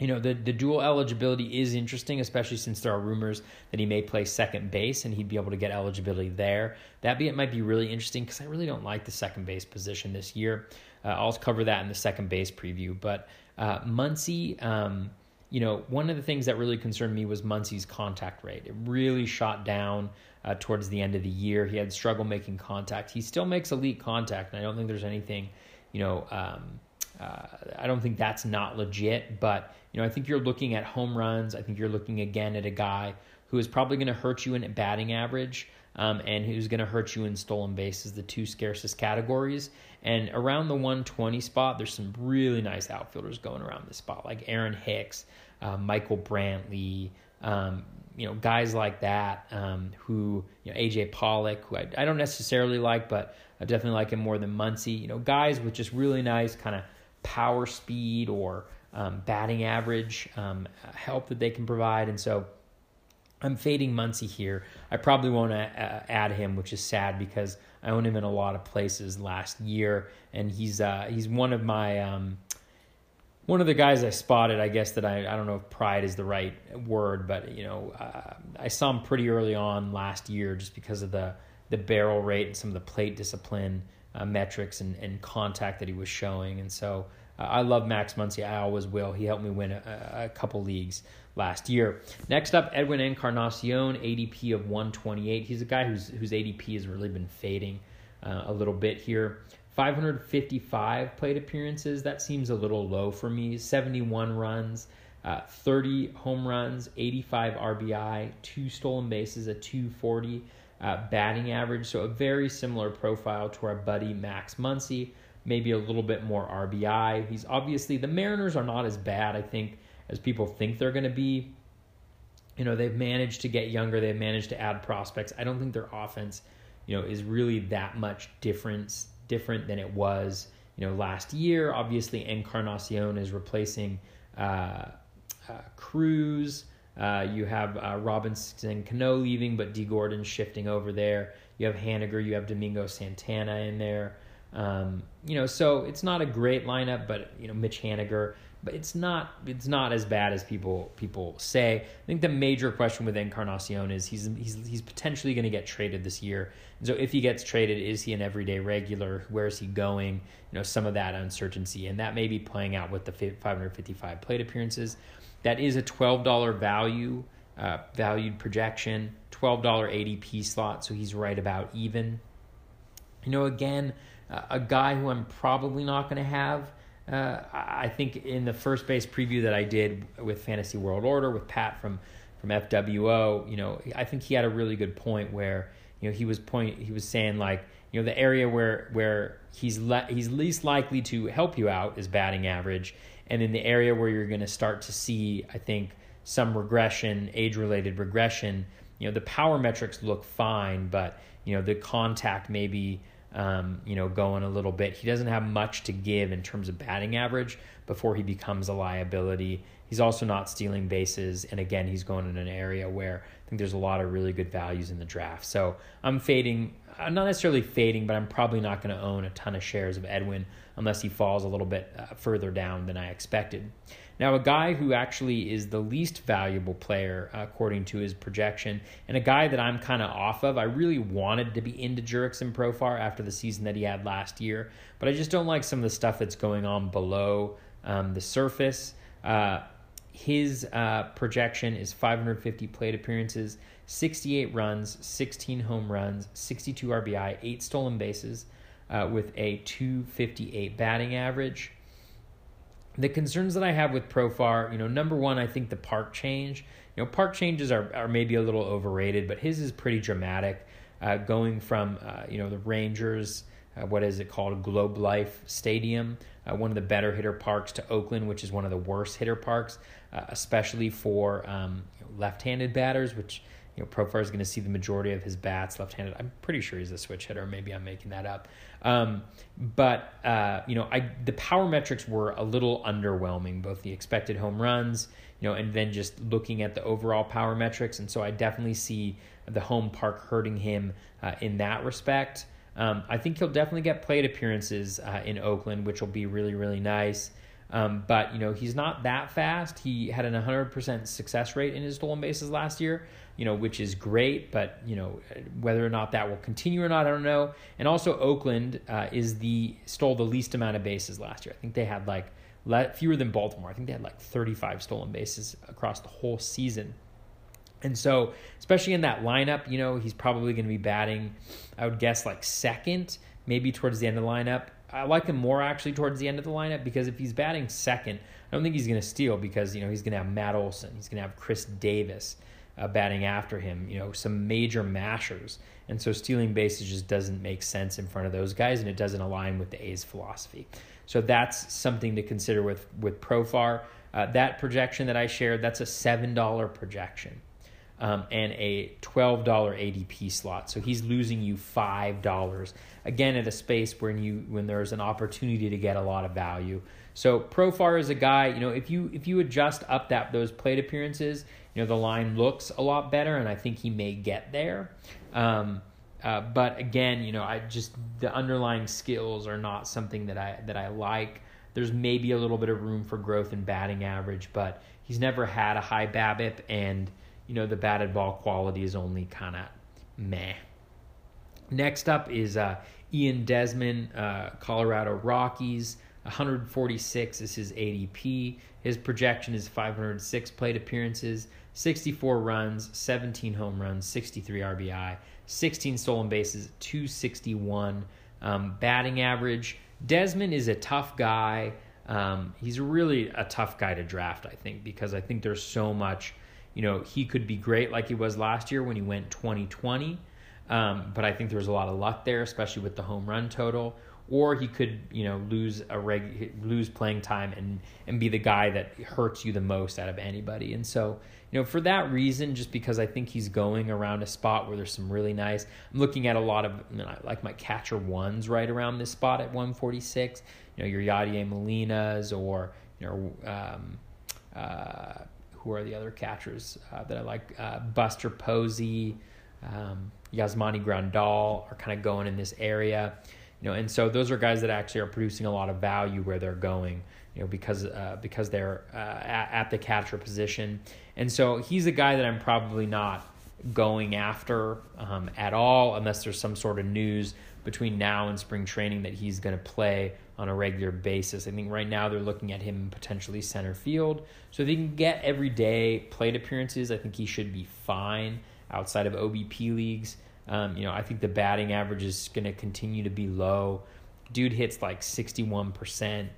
You know, the, the dual eligibility is interesting, especially since there are rumors that he may play second base and he'd be able to get eligibility there. That be, it might be really interesting because I really don't like the second base position this year. Uh, I'll cover that in the second base preview. But uh, Muncy, um, you know, one of the things that really concerned me was Muncy's contact rate. It really shot down uh, towards the end of the year. He had struggle making contact. He still makes elite contact, and I don't think there's anything, you know, um, uh, I don't think that's not legit, but you know, I think you're looking at home runs. I think you're looking again at a guy who is probably going to hurt you in batting average um, and who's going to hurt you in stolen bases, the two scarcest categories. And around the 120 spot, there's some really nice outfielders going around this spot, like Aaron Hicks, uh, Michael Brantley, um, you know, guys like that um, who, you know, AJ Pollock, who I, I, don't necessarily like, but I definitely like him more than Muncy. You know, guys with just really nice kind of power speed or um, batting average um, help that they can provide. And so I'm fading Muncy here. I probably won't uh, add him, which is sad because I own him in a lot of places last year, and he's uh, he's one of my um, one of the guys I spotted. I guess that I I don't know if pride is the right word, but you know uh, I saw him pretty early on last year just because of the the barrel rate and some of the plate discipline uh, metrics and, and contact that he was showing, and so uh, I love Max Muncy. I always will. He helped me win a, a couple leagues last year. Next up, Edwin Encarnacion, ADP of 128. He's a guy whose whose ADP has really been fading uh, a little bit here. 555 plate appearances. That seems a little low for me. 71 runs, uh, 30 home runs, 85 RBI, two stolen bases, a 240 uh, batting average. So a very similar profile to our buddy Max Muncy. Maybe a little bit more RBI. He's obviously the Mariners are not as bad. I think as people think they're going to be. You know, they've managed to get younger, they've managed to add prospects. I don't think their offense, you know, is really that much difference different than it was, you know, last year. Obviously, Encarnacion is replacing uh, uh, Cruz. Uh, you have uh, Robinson Cano leaving, but Dee Gordon shifting over there. You have Haniger, you have Domingo Santana in there. Um, you know, so it's not a great lineup, but you know, Mitch Haniger but it's not it's not as bad as people people say. I think the major question with Encarnacion is he's he's he's potentially going to get traded this year. And so if he gets traded, is he an everyday regular? Where is he going? You know, some of that uncertainty, and that may be playing out with the 555 plate appearances. That is a $12 value uh, valued projection, $12 ADP slot, so he's right about even. You know, again, uh, a guy who I'm probably not going to have uh, I think in the first base preview that I did with Fantasy World Order with Pat from from FWO, you know, I think he had a really good point where you know he was point he was saying like you know the area where where he's le- he's least likely to help you out is batting average, and in the area where you're going to start to see, I think some regression, age related regression. You know, the power metrics look fine, but you know the contact maybe um, you know, going a little bit. He doesn't have much to give in terms of batting average before he becomes a liability. He's also not stealing bases, and again, he's going in an area where I think there's a lot of really good values in the draft. So I'm fading. I'm not necessarily fading, but I'm probably not going to own a ton of shares of Edwin unless he falls a little bit uh, further down than I expected. Now, a guy who actually is the least valuable player according to his projection, and a guy that I'm kind of off of. I really wanted to be into Jurickson Profar after the season that he had last year, but I just don't like some of the stuff that's going on below um, the surface. Uh, his uh, projection is 550 plate appearances, 68 runs, 16 home runs, 62 RBI, 8 stolen bases, uh, with a 258 batting average the concerns that I have with Profar, you know, number one, I think the park change. You know, park changes are, are maybe a little overrated, but his is pretty dramatic. Uh, going from uh, you know the Rangers, uh, what is it called, Globe Life Stadium, uh, one of the better hitter parks, to Oakland, which is one of the worst hitter parks, uh, especially for um, left-handed batters, which you know, Profar is going to see the majority of his bats left-handed. I'm pretty sure he's a switch hitter. Maybe I'm making that up. Um, but uh, you know, I the power metrics were a little underwhelming, both the expected home runs, you know, and then just looking at the overall power metrics. And so I definitely see the home park hurting him uh, in that respect. Um, I think he'll definitely get plate appearances uh, in Oakland, which will be really, really nice. Um, but you know he's not that fast. He had an 100% success rate in his stolen bases last year, you know, which is great. But you know whether or not that will continue or not, I don't know. And also Oakland uh, is the stole the least amount of bases last year. I think they had like fewer than Baltimore. I think they had like 35 stolen bases across the whole season. And so, especially in that lineup, you know, he's probably going to be batting, I would guess, like second, maybe towards the end of the lineup. I like him more actually towards the end of the lineup because if he's batting second, I don't think he's going to steal because you know he's going to have Matt Olson, he's going to have Khris Davis uh, batting after him, you know, some major mashers, and so stealing bases just doesn't make sense in front of those guys, and it doesn't align with the A's philosophy. So that's something to consider with with Profar. Uh, that projection that I shared, that's a seven dollar projection. Um, and a $12 ADP slot. So he's losing you $5 again at a space when you when there's an opportunity to get a lot of value. So Profar is a guy, you know, if you if you adjust up that those plate appearances, you know, the line looks a lot better and I think he may get there. Um, uh, but again, you know, I just the underlying skills are not something that I that I like. There's maybe a little bit of room for growth in batting average, but he's never had a high BABIP, and you know the batted ball quality is only kind of meh. Next up is uh, Ian Desmond, uh, Colorado Rockies. 146 is his ADP. His projection is 506 plate appearances, 64 runs, 17 home runs, 63 RBI, 16 stolen bases, 261 um, batting average. Desmond is a tough guy. Um, he's really a tough guy to draft, I think, because I think there's so much. You know, he could be great like he was last year when he went 2020, um, but I think there's a lot of luck there, especially with the home run total. Or he could, you know, lose a reg lose playing time and and be the guy that hurts you the most out of anybody. And so, you know, for that reason, just because I think he's going around a spot where there's some really nice. I'm looking at a lot of you know, like my catcher ones right around this spot at 146. You know, your Yadier Molinas or you know. Um, uh, who are the other catchers uh, that I like? Uh, Buster Posey, um, Yasmani Grandal are kind of going in this area, you know, and so those are guys that actually are producing a lot of value where they're going, you know, because uh, because they're uh, at, at the catcher position, and so he's a guy that I'm probably not going after um, at all unless there's some sort of news between now and spring training that he's going to play on a regular basis. I think right now they're looking at him potentially center field. So if he can get everyday plate appearances, I think he should be fine outside of OBP leagues. Um, you know, I think the batting average is going to continue to be low. Dude hits like 61%.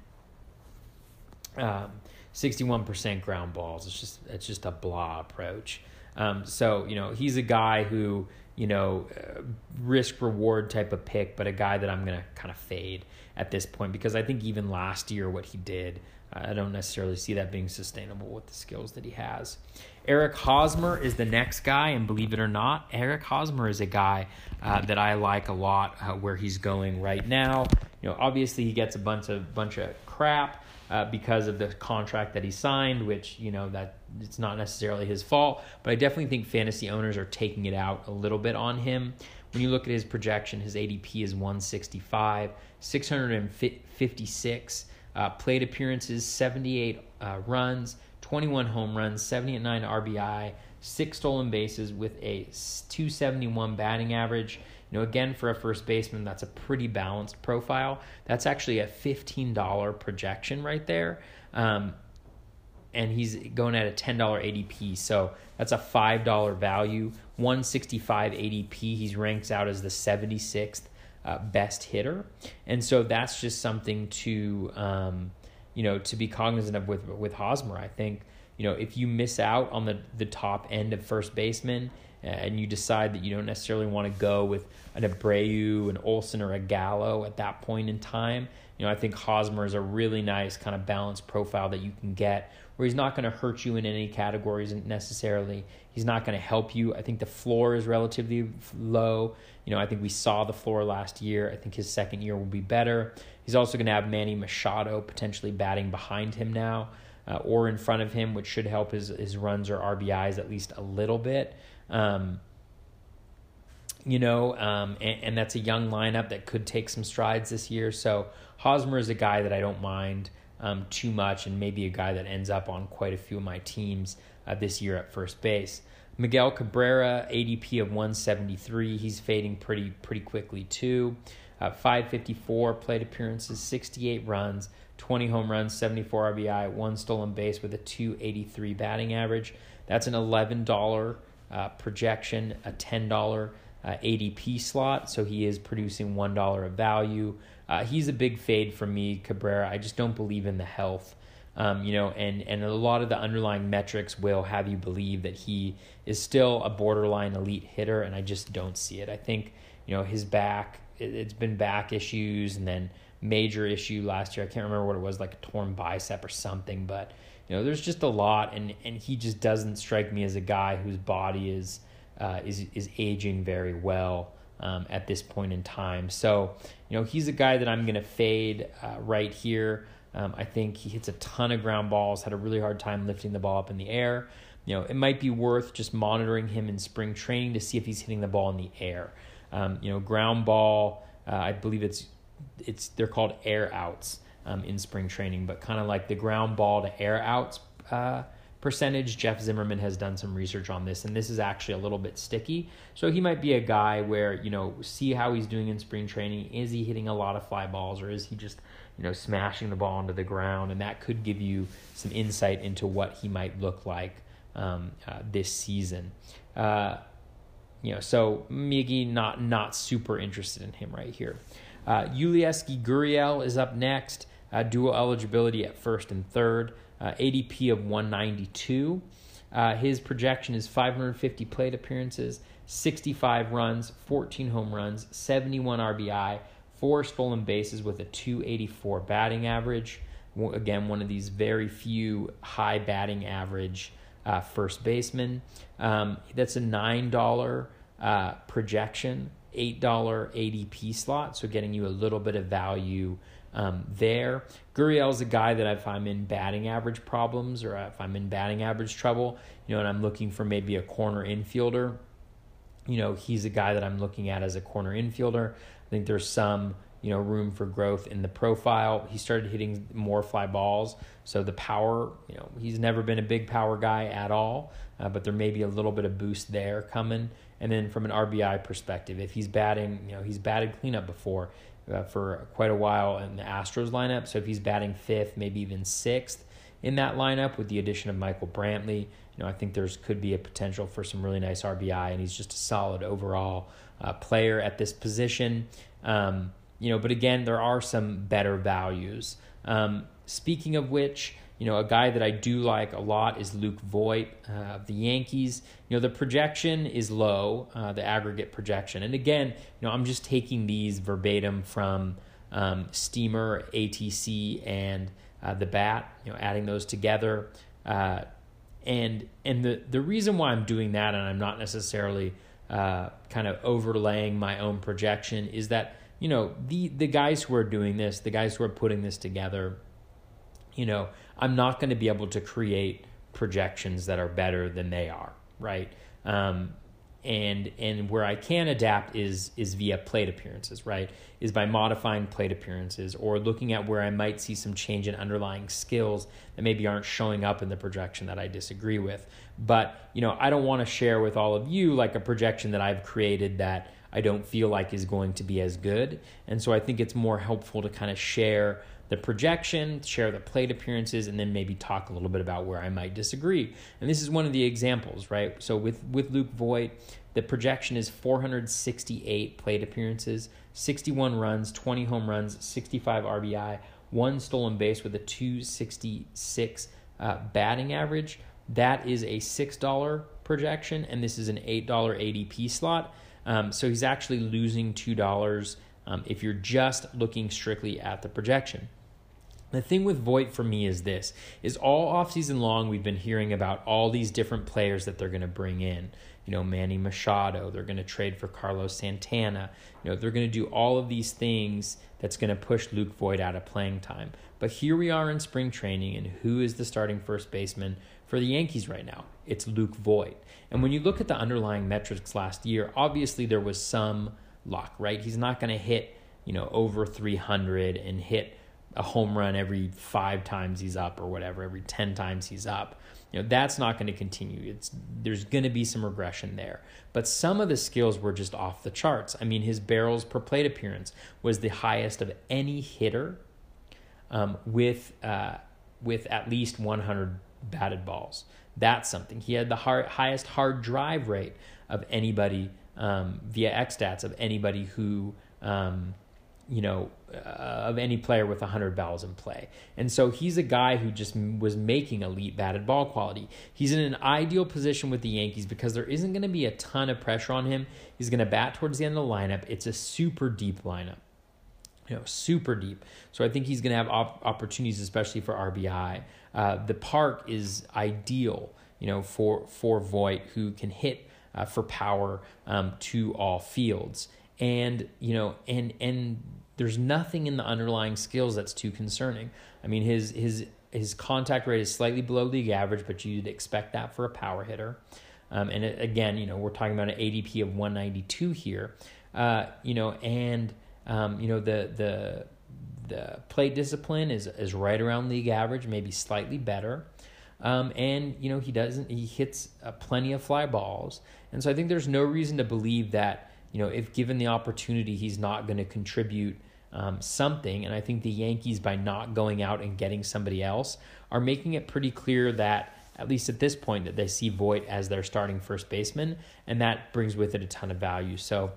Um, 61% ground balls. It's just it's just a blah approach. Um, so you know he's a guy who you know uh, risk reward type of pick, but a guy that I'm gonna kind of fade at this point because I think even last year what he did, I don't necessarily see that being sustainable with the skills that he has. Eric Hosmer is the next guy, and believe it or not, Eric Hosmer is a guy uh, that I like a lot uh, where he's going right now. You know, obviously he gets a bunch of bunch of crap uh, because of the contract that he signed, which you know that it's not necessarily his fault. But I definitely think fantasy owners are taking it out a little bit on him. When you look at his projection, his ADP is 165, 656 uh, plate appearances, 78 uh, runs, 21 home runs, 79 RBI, six stolen bases with a 271 batting average. You know, again, for a first baseman, that's a pretty balanced profile. That's actually a $15 projection right there. Um, and he's going at a $10 ADP. So that's a $5 value. 165 ADP. He's ranked out as the 76th uh, best hitter. And so that's just something to, um, you know, to be cognizant of with, with Hosmer. I think, you know, if you miss out on the, the top end of first baseman, uh, and you decide that you don't necessarily want to go with an Abreu, an Olson, or a Gallo at that point in time, you know, I think Hosmer is a really nice kind of balanced profile that you can get where he's not going to hurt you in any categories necessarily. He's not going to help you. I think the floor is relatively low. You know, I think we saw the floor last year. I think his second year will be better. He's also going to have Manny Machado potentially batting behind him now uh, or in front of him, which should help his, his runs or RBIs at least a little bit. Um, you know, um, and, and, that's a young lineup that could take some strides this year. So Hosmer is a guy that I don't mind um, too much, and maybe a guy that ends up on quite a few of my teams uh, this year at first base. Miguel Cabrera, ADP of 173. He's fading pretty pretty quickly too. Uh, 554 plate appearances, 68 runs, 20 home runs, 74 RBI, one stolen base with a 283 batting average. That's an $11 uh, projection, a $10 uh, ADP slot, so he is producing one dollar of value. Uh, he's a big fade for me, Cabrera. I just don't believe in the health. Um, you know, and and a lot of the underlying metrics will have you believe that he is still a borderline elite hitter, and I just don't see it. I think you know his back, it, it's been back issues, and then major issue last year. I can't remember what it was, like a torn bicep or something, but you know, there's just a lot, and and he just doesn't strike me as a guy whose body is uh, is is aging very well um, at this point in time. So, you know, he's a guy that I'm going to fade uh, right here. Um, I think he hits a ton of ground balls, had a really hard time lifting the ball up in the air. You know, it might be worth just monitoring him in spring training to see if he's hitting the ball in the air. Um, you know, ground ball, uh, I believe it's it's they're called air outs um, in spring training, but kind of like the ground ball to air outs uh, percentage. Jeff Zimmerman has done some research on this, and this is actually a little bit sticky. So he might be a guy where you know see how he's doing in spring training. Is he hitting a lot of fly balls, or is he just you know smashing the ball into the ground? And that could give you some insight into what he might look like um, uh, this season. Uh, you know, so Miggy not not super interested in him right here. Uh, Yulieski Gurriel is up next. Uh, dual eligibility at first and third uh, ADP of 192. Uh, his projection is 550 plate appearances, 65 runs, 14 home runs, 71 RBI, four stolen bases with a 284 batting average. Again, one of these very few high batting average uh, first basemen. Um, that's a $9 uh, projection, $8 ADP slot, so getting you a little bit of value um, there. Gurriel's a guy that if I'm in batting average problems or if I'm in batting average trouble, you know, and I'm looking for maybe a corner infielder, you know, he's a guy that I'm looking at as a corner infielder. I think there's some, you know, room for growth in the profile. He started hitting more fly balls, so the power, you know, he's never been a big power guy at all, uh, but there may be a little bit of boost there coming. And then from an RBI perspective, if he's batting, you know, he's batted cleanup before uh, for quite a while in the Astros lineup. So if he's batting fifth, maybe even sixth in that lineup with the addition of Michael Brantley, you know, I think there's could be a potential for some really nice RBI, and he's just a solid overall uh, player at this position. Um, you know, but again, there are some better values. Um, speaking of which, you know, a guy that I do like a lot is Luke Voit uh, of the Yankees. You know, the projection is low, uh, the aggregate projection. And again, you know, I'm just taking these verbatim from um, Steamer, ATC, and uh, the Bat. You know, adding those together. Uh, and and the the reason why I'm doing that, and I'm not necessarily uh, kind of overlaying my own projection, is that you know the the guys who are doing this, the guys who are putting this together, you know I'm not going to be able to create projections that are better than they are, right? Um, and and where I can adapt is is via plate appearances, right? Is by modifying plate appearances or looking at where I might see some change in underlying skills that maybe aren't showing up in the projection that I disagree with. But you know, I don't want to share with all of you like a projection that I've created that I don't feel like is going to be as good. And so I think it's more helpful to kind of share the projection, share the plate appearances, and then maybe talk a little bit about where I might disagree. And this is one of the examples, right? So with with Luke Voit, the projection is 468 plate appearances, 61 runs, 20 home runs, 65 RBI, one stolen base with a 266 uh, batting average. That is a $6 projection, and this is an $8 ADP slot. Um, so he's actually losing $2 um, if you're just looking strictly at the projection. The thing with Voit for me is this is all offseason long we've been hearing about all these different players that they're going to bring in. You know, Manny Machado, they're going to trade for Carlos Santana. You know, they're going to do all of these things that's going to push Luke Voit out of playing time. But here we are in spring training and who is the starting first baseman for the Yankees right now? It's Luke Voit. And when you look at the underlying metrics last year, obviously there was some luck, right? He's not going to hit, you know, over 300 and hit a home run every five times he's up or whatever, every 10 times he's up. You know, that's not going to continue. It's there's going to be some regression there. But some of the skills were just off the charts. I mean, his barrels per plate appearance was the highest of any hitter um, with uh, with at least 100 batted balls. That's something. He had the hard, highest hard drive rate of anybody um, via XStats of anybody who, um, you know, uh, of any player with 100 balls in play. And so he's a guy who just was making elite batted ball quality. He's in an ideal position with the Yankees because there isn't going to be a ton of pressure on him. He's going to bat towards the end of the lineup. It's a super deep lineup. You know, super deep. So I think he's going to have op- opportunities, especially for RBI. Uh, the park is ideal, you know, for for Voit who can hit uh, for power um, to all fields, and you know, and and there's nothing in the underlying skills that's too concerning. I mean, his his his contact rate is slightly below league average, but you'd expect that for a power hitter. Um, and it, again, you know, we're talking about an ADP of 192 here. Uh, you know, and um, you know the the the plate discipline is is right around league average, maybe slightly better. Um, and you know he doesn't he hits uh, plenty of fly balls, and so I think there's no reason to believe that you know if given the opportunity he's not going to contribute um, something. And I think the Yankees, by not going out and getting somebody else, are making it pretty clear that, at least at this point, that they see Voit as their starting first baseman, and that brings with it a ton of value. So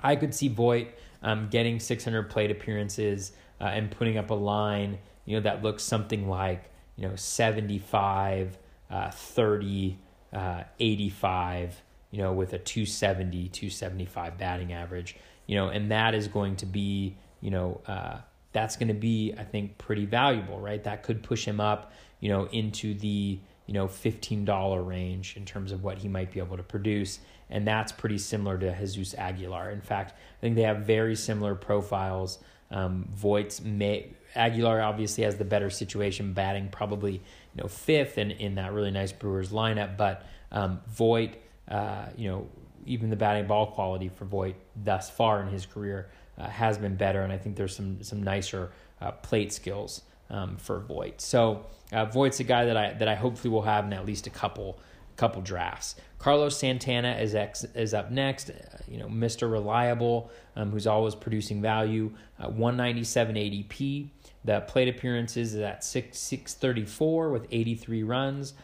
I could see Voit um, getting 600 plate appearances uh, and putting up a line, you know, that looks something like, you know, 75, uh, 30, uh, 85, you know, with a 270, 275 batting average you know, and that is going to be, you know, uh, that's going to be, I think, pretty valuable, right? That could push him up, you know, into the, you know, $15 range in terms of what he might be able to produce. And that's pretty similar to Jesus Aguilar. In fact, I think they have very similar profiles. Um, Voit's may, Aguilar obviously has the better situation, batting probably, you know, fifth and in that really nice Brewers lineup. But um, Voit, uh, you know, even the batting ball quality for Voit thus far in his career uh, has been better, and I think there's some some nicer uh, plate skills um, for Voit. So uh, Voit's a guy that I that I hopefully will have in at least a couple couple drafts. Carlos Santana is ex, is up next. Uh, you know, Mr. Reliable, um, who's always producing value. Uh, 197 ADP. The plate appearances is at six 634 with 83 runs,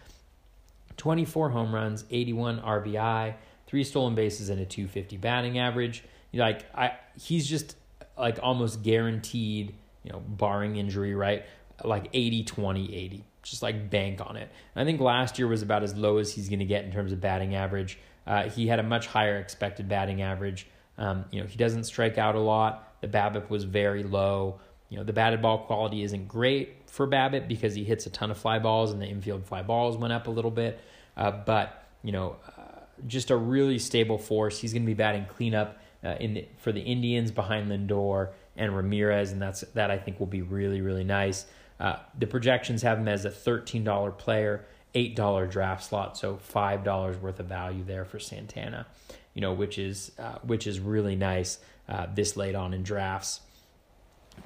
24 home runs, 81 RBI three stolen bases and a 250 batting average. Like I, he's just like almost guaranteed, you know, barring injury, right? Like 80, 20, 80. Just like bank on it. And I think last year was about as low as he's going to get in terms of batting average. Uh, he had a much higher expected batting average. Um, you know, he doesn't strike out a lot. The BABIP was very low. You know, the batted ball quality isn't great for BABIP because he hits a ton of fly balls and the infield fly balls went up a little bit. Uh, but, you know, just a really stable force. He's going to be batting cleanup uh, in the, for the Indians behind Lindor and Ramirez, and that's that I think will be really really nice. Uh, the projections have him as a thirteen dollar player, eight dollar draft slot, so five dollars worth of value there for Santana. You know, which is uh, which is really nice uh, this late on in drafts.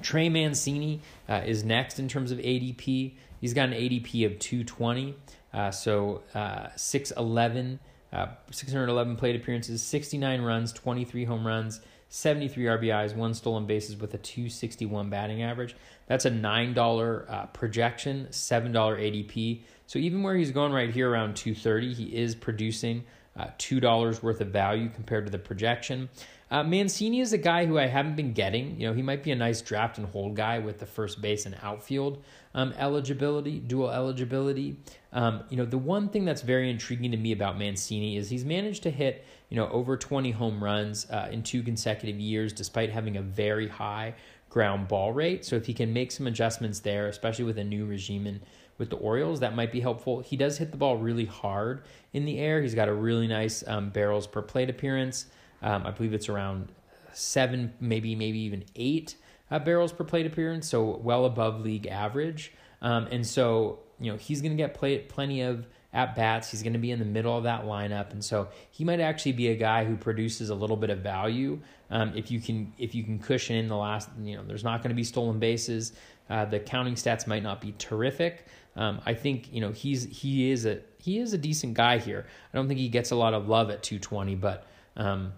Trey Mancini uh, is next in terms of ADP. He's got an ADP of 220, uh, so 6'11 uh, 611 plate appearances, 69 runs, 23 home runs, 73 RBIs, one stolen bases with a 261 batting average. That's a $9 uh, projection, $7 ADP. So even where he's going right here around 230, he is producing uh, $2 worth of value compared to the projection. Uh, Mancini is a guy who I haven't been getting. You know, he might be a nice draft and hold guy with the first base and outfield um, eligibility, dual eligibility. Um, you know, the one thing that's very intriguing to me about Mancini is he's managed to hit, you know, over 20 home runs uh, in two consecutive years, despite having a very high ground ball rate. So if he can make some adjustments there, especially with a new regime and with the Orioles, that might be helpful. He does hit the ball really hard in the air. He's got a really nice um, barrels per plate appearance. Um, I believe it's around seven, maybe maybe even eight uh, barrels per plate appearance, so well above league average. Um, and so you know he's going to get play, plenty of at bats. He's going to be in the middle of that lineup, and so he might actually be a guy who produces a little bit of value um, if you can if you can cushion in the last. You know, there's not going to be stolen bases. Uh, the counting stats might not be terrific. Um, I think you know he's he is a he is a decent guy here. I don't think he gets a lot of love at 220, but um,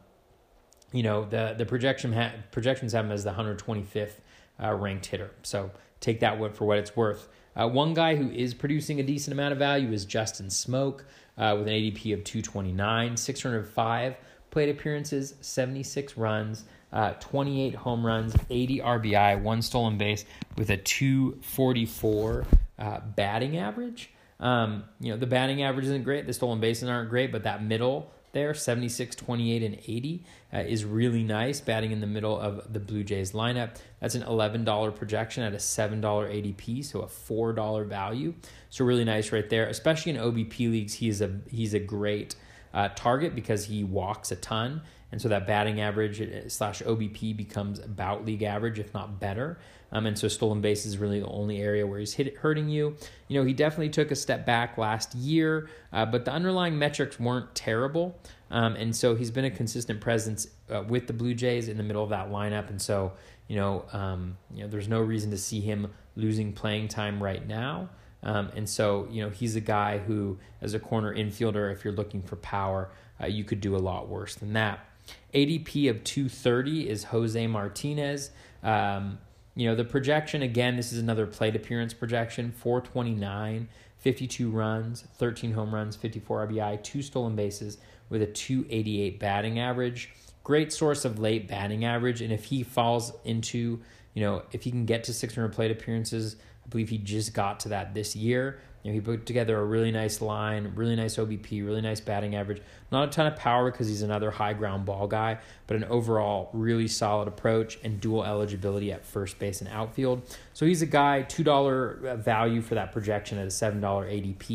you know the the projection ha- projections have him as the 125th uh, ranked hitter. So take that for what it's worth. Uh, one guy who is producing a decent amount of value is Justin Smoak uh, with an ADP of 229, 605 plate appearances, 76 runs, uh, 28 home runs, 80 RBI, one stolen base with a 244 uh, batting average. Um, you know, the batting average isn't great, the stolen bases aren't great, but that middle there 76, 28, and 80 uh, is really nice, batting in the middle of the Blue Jays lineup. That's an $11 projection at a $7 ADP, so a $4 value. So really nice right there, especially in OBP leagues. He's a he's a great uh, target because he walks a ton. And so that batting average uh, slash OBP becomes about league average, if not better. Um, and so stolen base is really the only area where he's hit, hurting you. You know, he definitely took a step back last year, uh, but the underlying metrics weren't terrible. Um, and so he's been a consistent presence uh, with the Blue Jays in the middle of that lineup. And so, you know, um, you know, there's no reason to see him losing playing time right now. Um, and so, you know, he's a guy who, as a corner infielder, if you're looking for power, uh, you could do a lot worse than that. ADP of 230 is Jose Martinez. Um, you know, the projection, again, this is another plate appearance projection 429, 52 runs, 13 home runs, 54 RBI, two stolen bases with a 288 batting average. Great source of late batting average. And if he falls into, you know, if he can get to 600 plate appearances, I believe he just got to that this year. You know, he put together a really nice line, really nice OBP, really nice batting average. Not a ton of power because he's another high ground ball guy, but an overall really solid approach and dual eligibility at first base and outfield. So he's a guy, $2 value for that projection at a $7 ADP.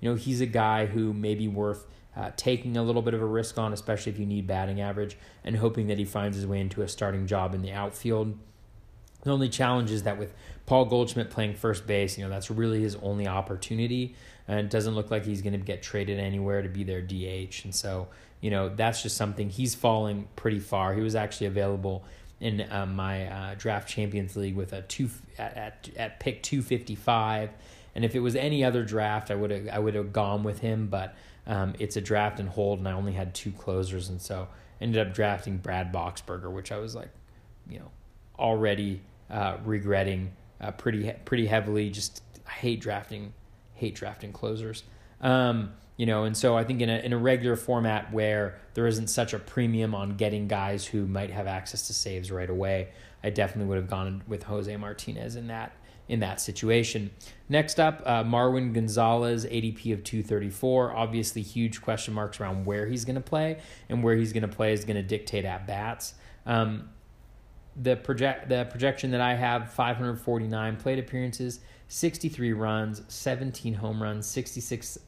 You know, he's a guy who may be worth uh, taking a little bit of a risk on, especially if you need batting average, and hoping that he finds his way into a starting job in the outfield. The only challenge is that with Paul Goldschmidt playing first base, you know, that's really his only opportunity. And it doesn't look like he's going to get traded anywhere to be their DH. And so, you know, that's just something he's falling pretty far. He was actually available in uh, my uh, draft champions league with a two at, at, at pick 255 and if it was any other draft i would have i would have gone with him but um, it's a draft and hold and i only had two closers and so ended up drafting brad boxberger which i was like you know already uh, regretting uh, pretty pretty heavily. Just I hate drafting, hate drafting closers. Um, you know, and so I think in a in a regular format where there isn't such a premium on getting guys who might have access to saves right away, I definitely would have gone with Jose Martinez in that in that situation. Next up, uh, Marwin Gonzalez, ADP of 234. Obviously, huge question marks around where he's going to play, and where he's going to play is going to dictate at bats. Um, the project the projection that I have 549 plate appearances, 63 runs, 17 home runs, 66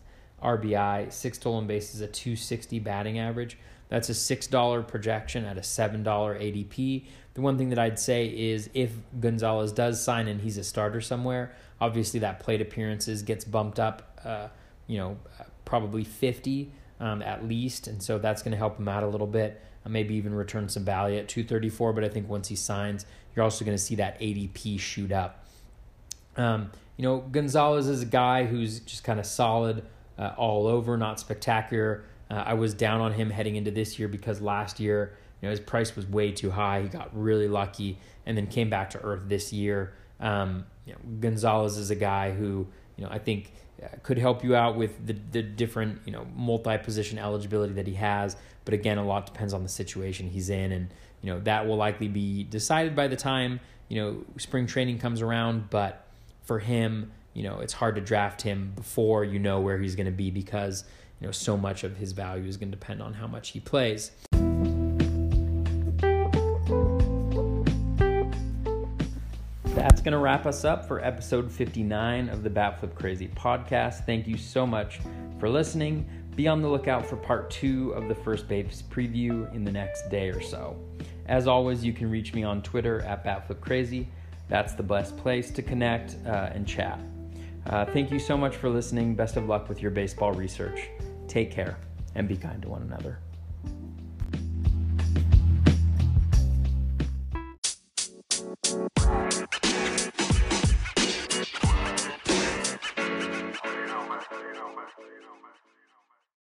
RBI, six stolen bases, a 260 batting average. That's a $6 projection at a $7 ADP. The one thing that I'd say is if Gonzalez does sign and he's a starter somewhere, obviously that plate appearances gets bumped up, uh, you know, probably 50 um, at least. And so that's going to help him out a little bit. Maybe even return some value at 234. But I think once he signs, you're also going to see that ADP shoot up. Um, you know, Gonzalez is a guy who's just kind of solid uh, all over, not spectacular. Uh, I was down on him heading into this year because last year, you know, his price was way too high. He got really lucky and then came back to earth this year. Um, you know, Gonzalez is a guy who, you know, I think Uh, could help you out with the, the different, you know, multi-position eligibility that he has. But again, a lot depends on the situation he's in, and you know that will likely be decided by the time you know spring training comes around. But for him, you know, it's hard to draft him before you know where he's going to be because you know so much of his value is going to depend on how much he plays. That's going to wrap us up for episode 59 of the Batflip Crazy podcast. Thank you so much for listening. Be on the lookout for part two of the first base preview in the next day or so. As always, you can reach me on Twitter at BatFlipCrazy. That's the best place to connect uh, and chat. Uh, thank you so much for listening. Best of luck with your baseball research. Take care and be kind to one another. you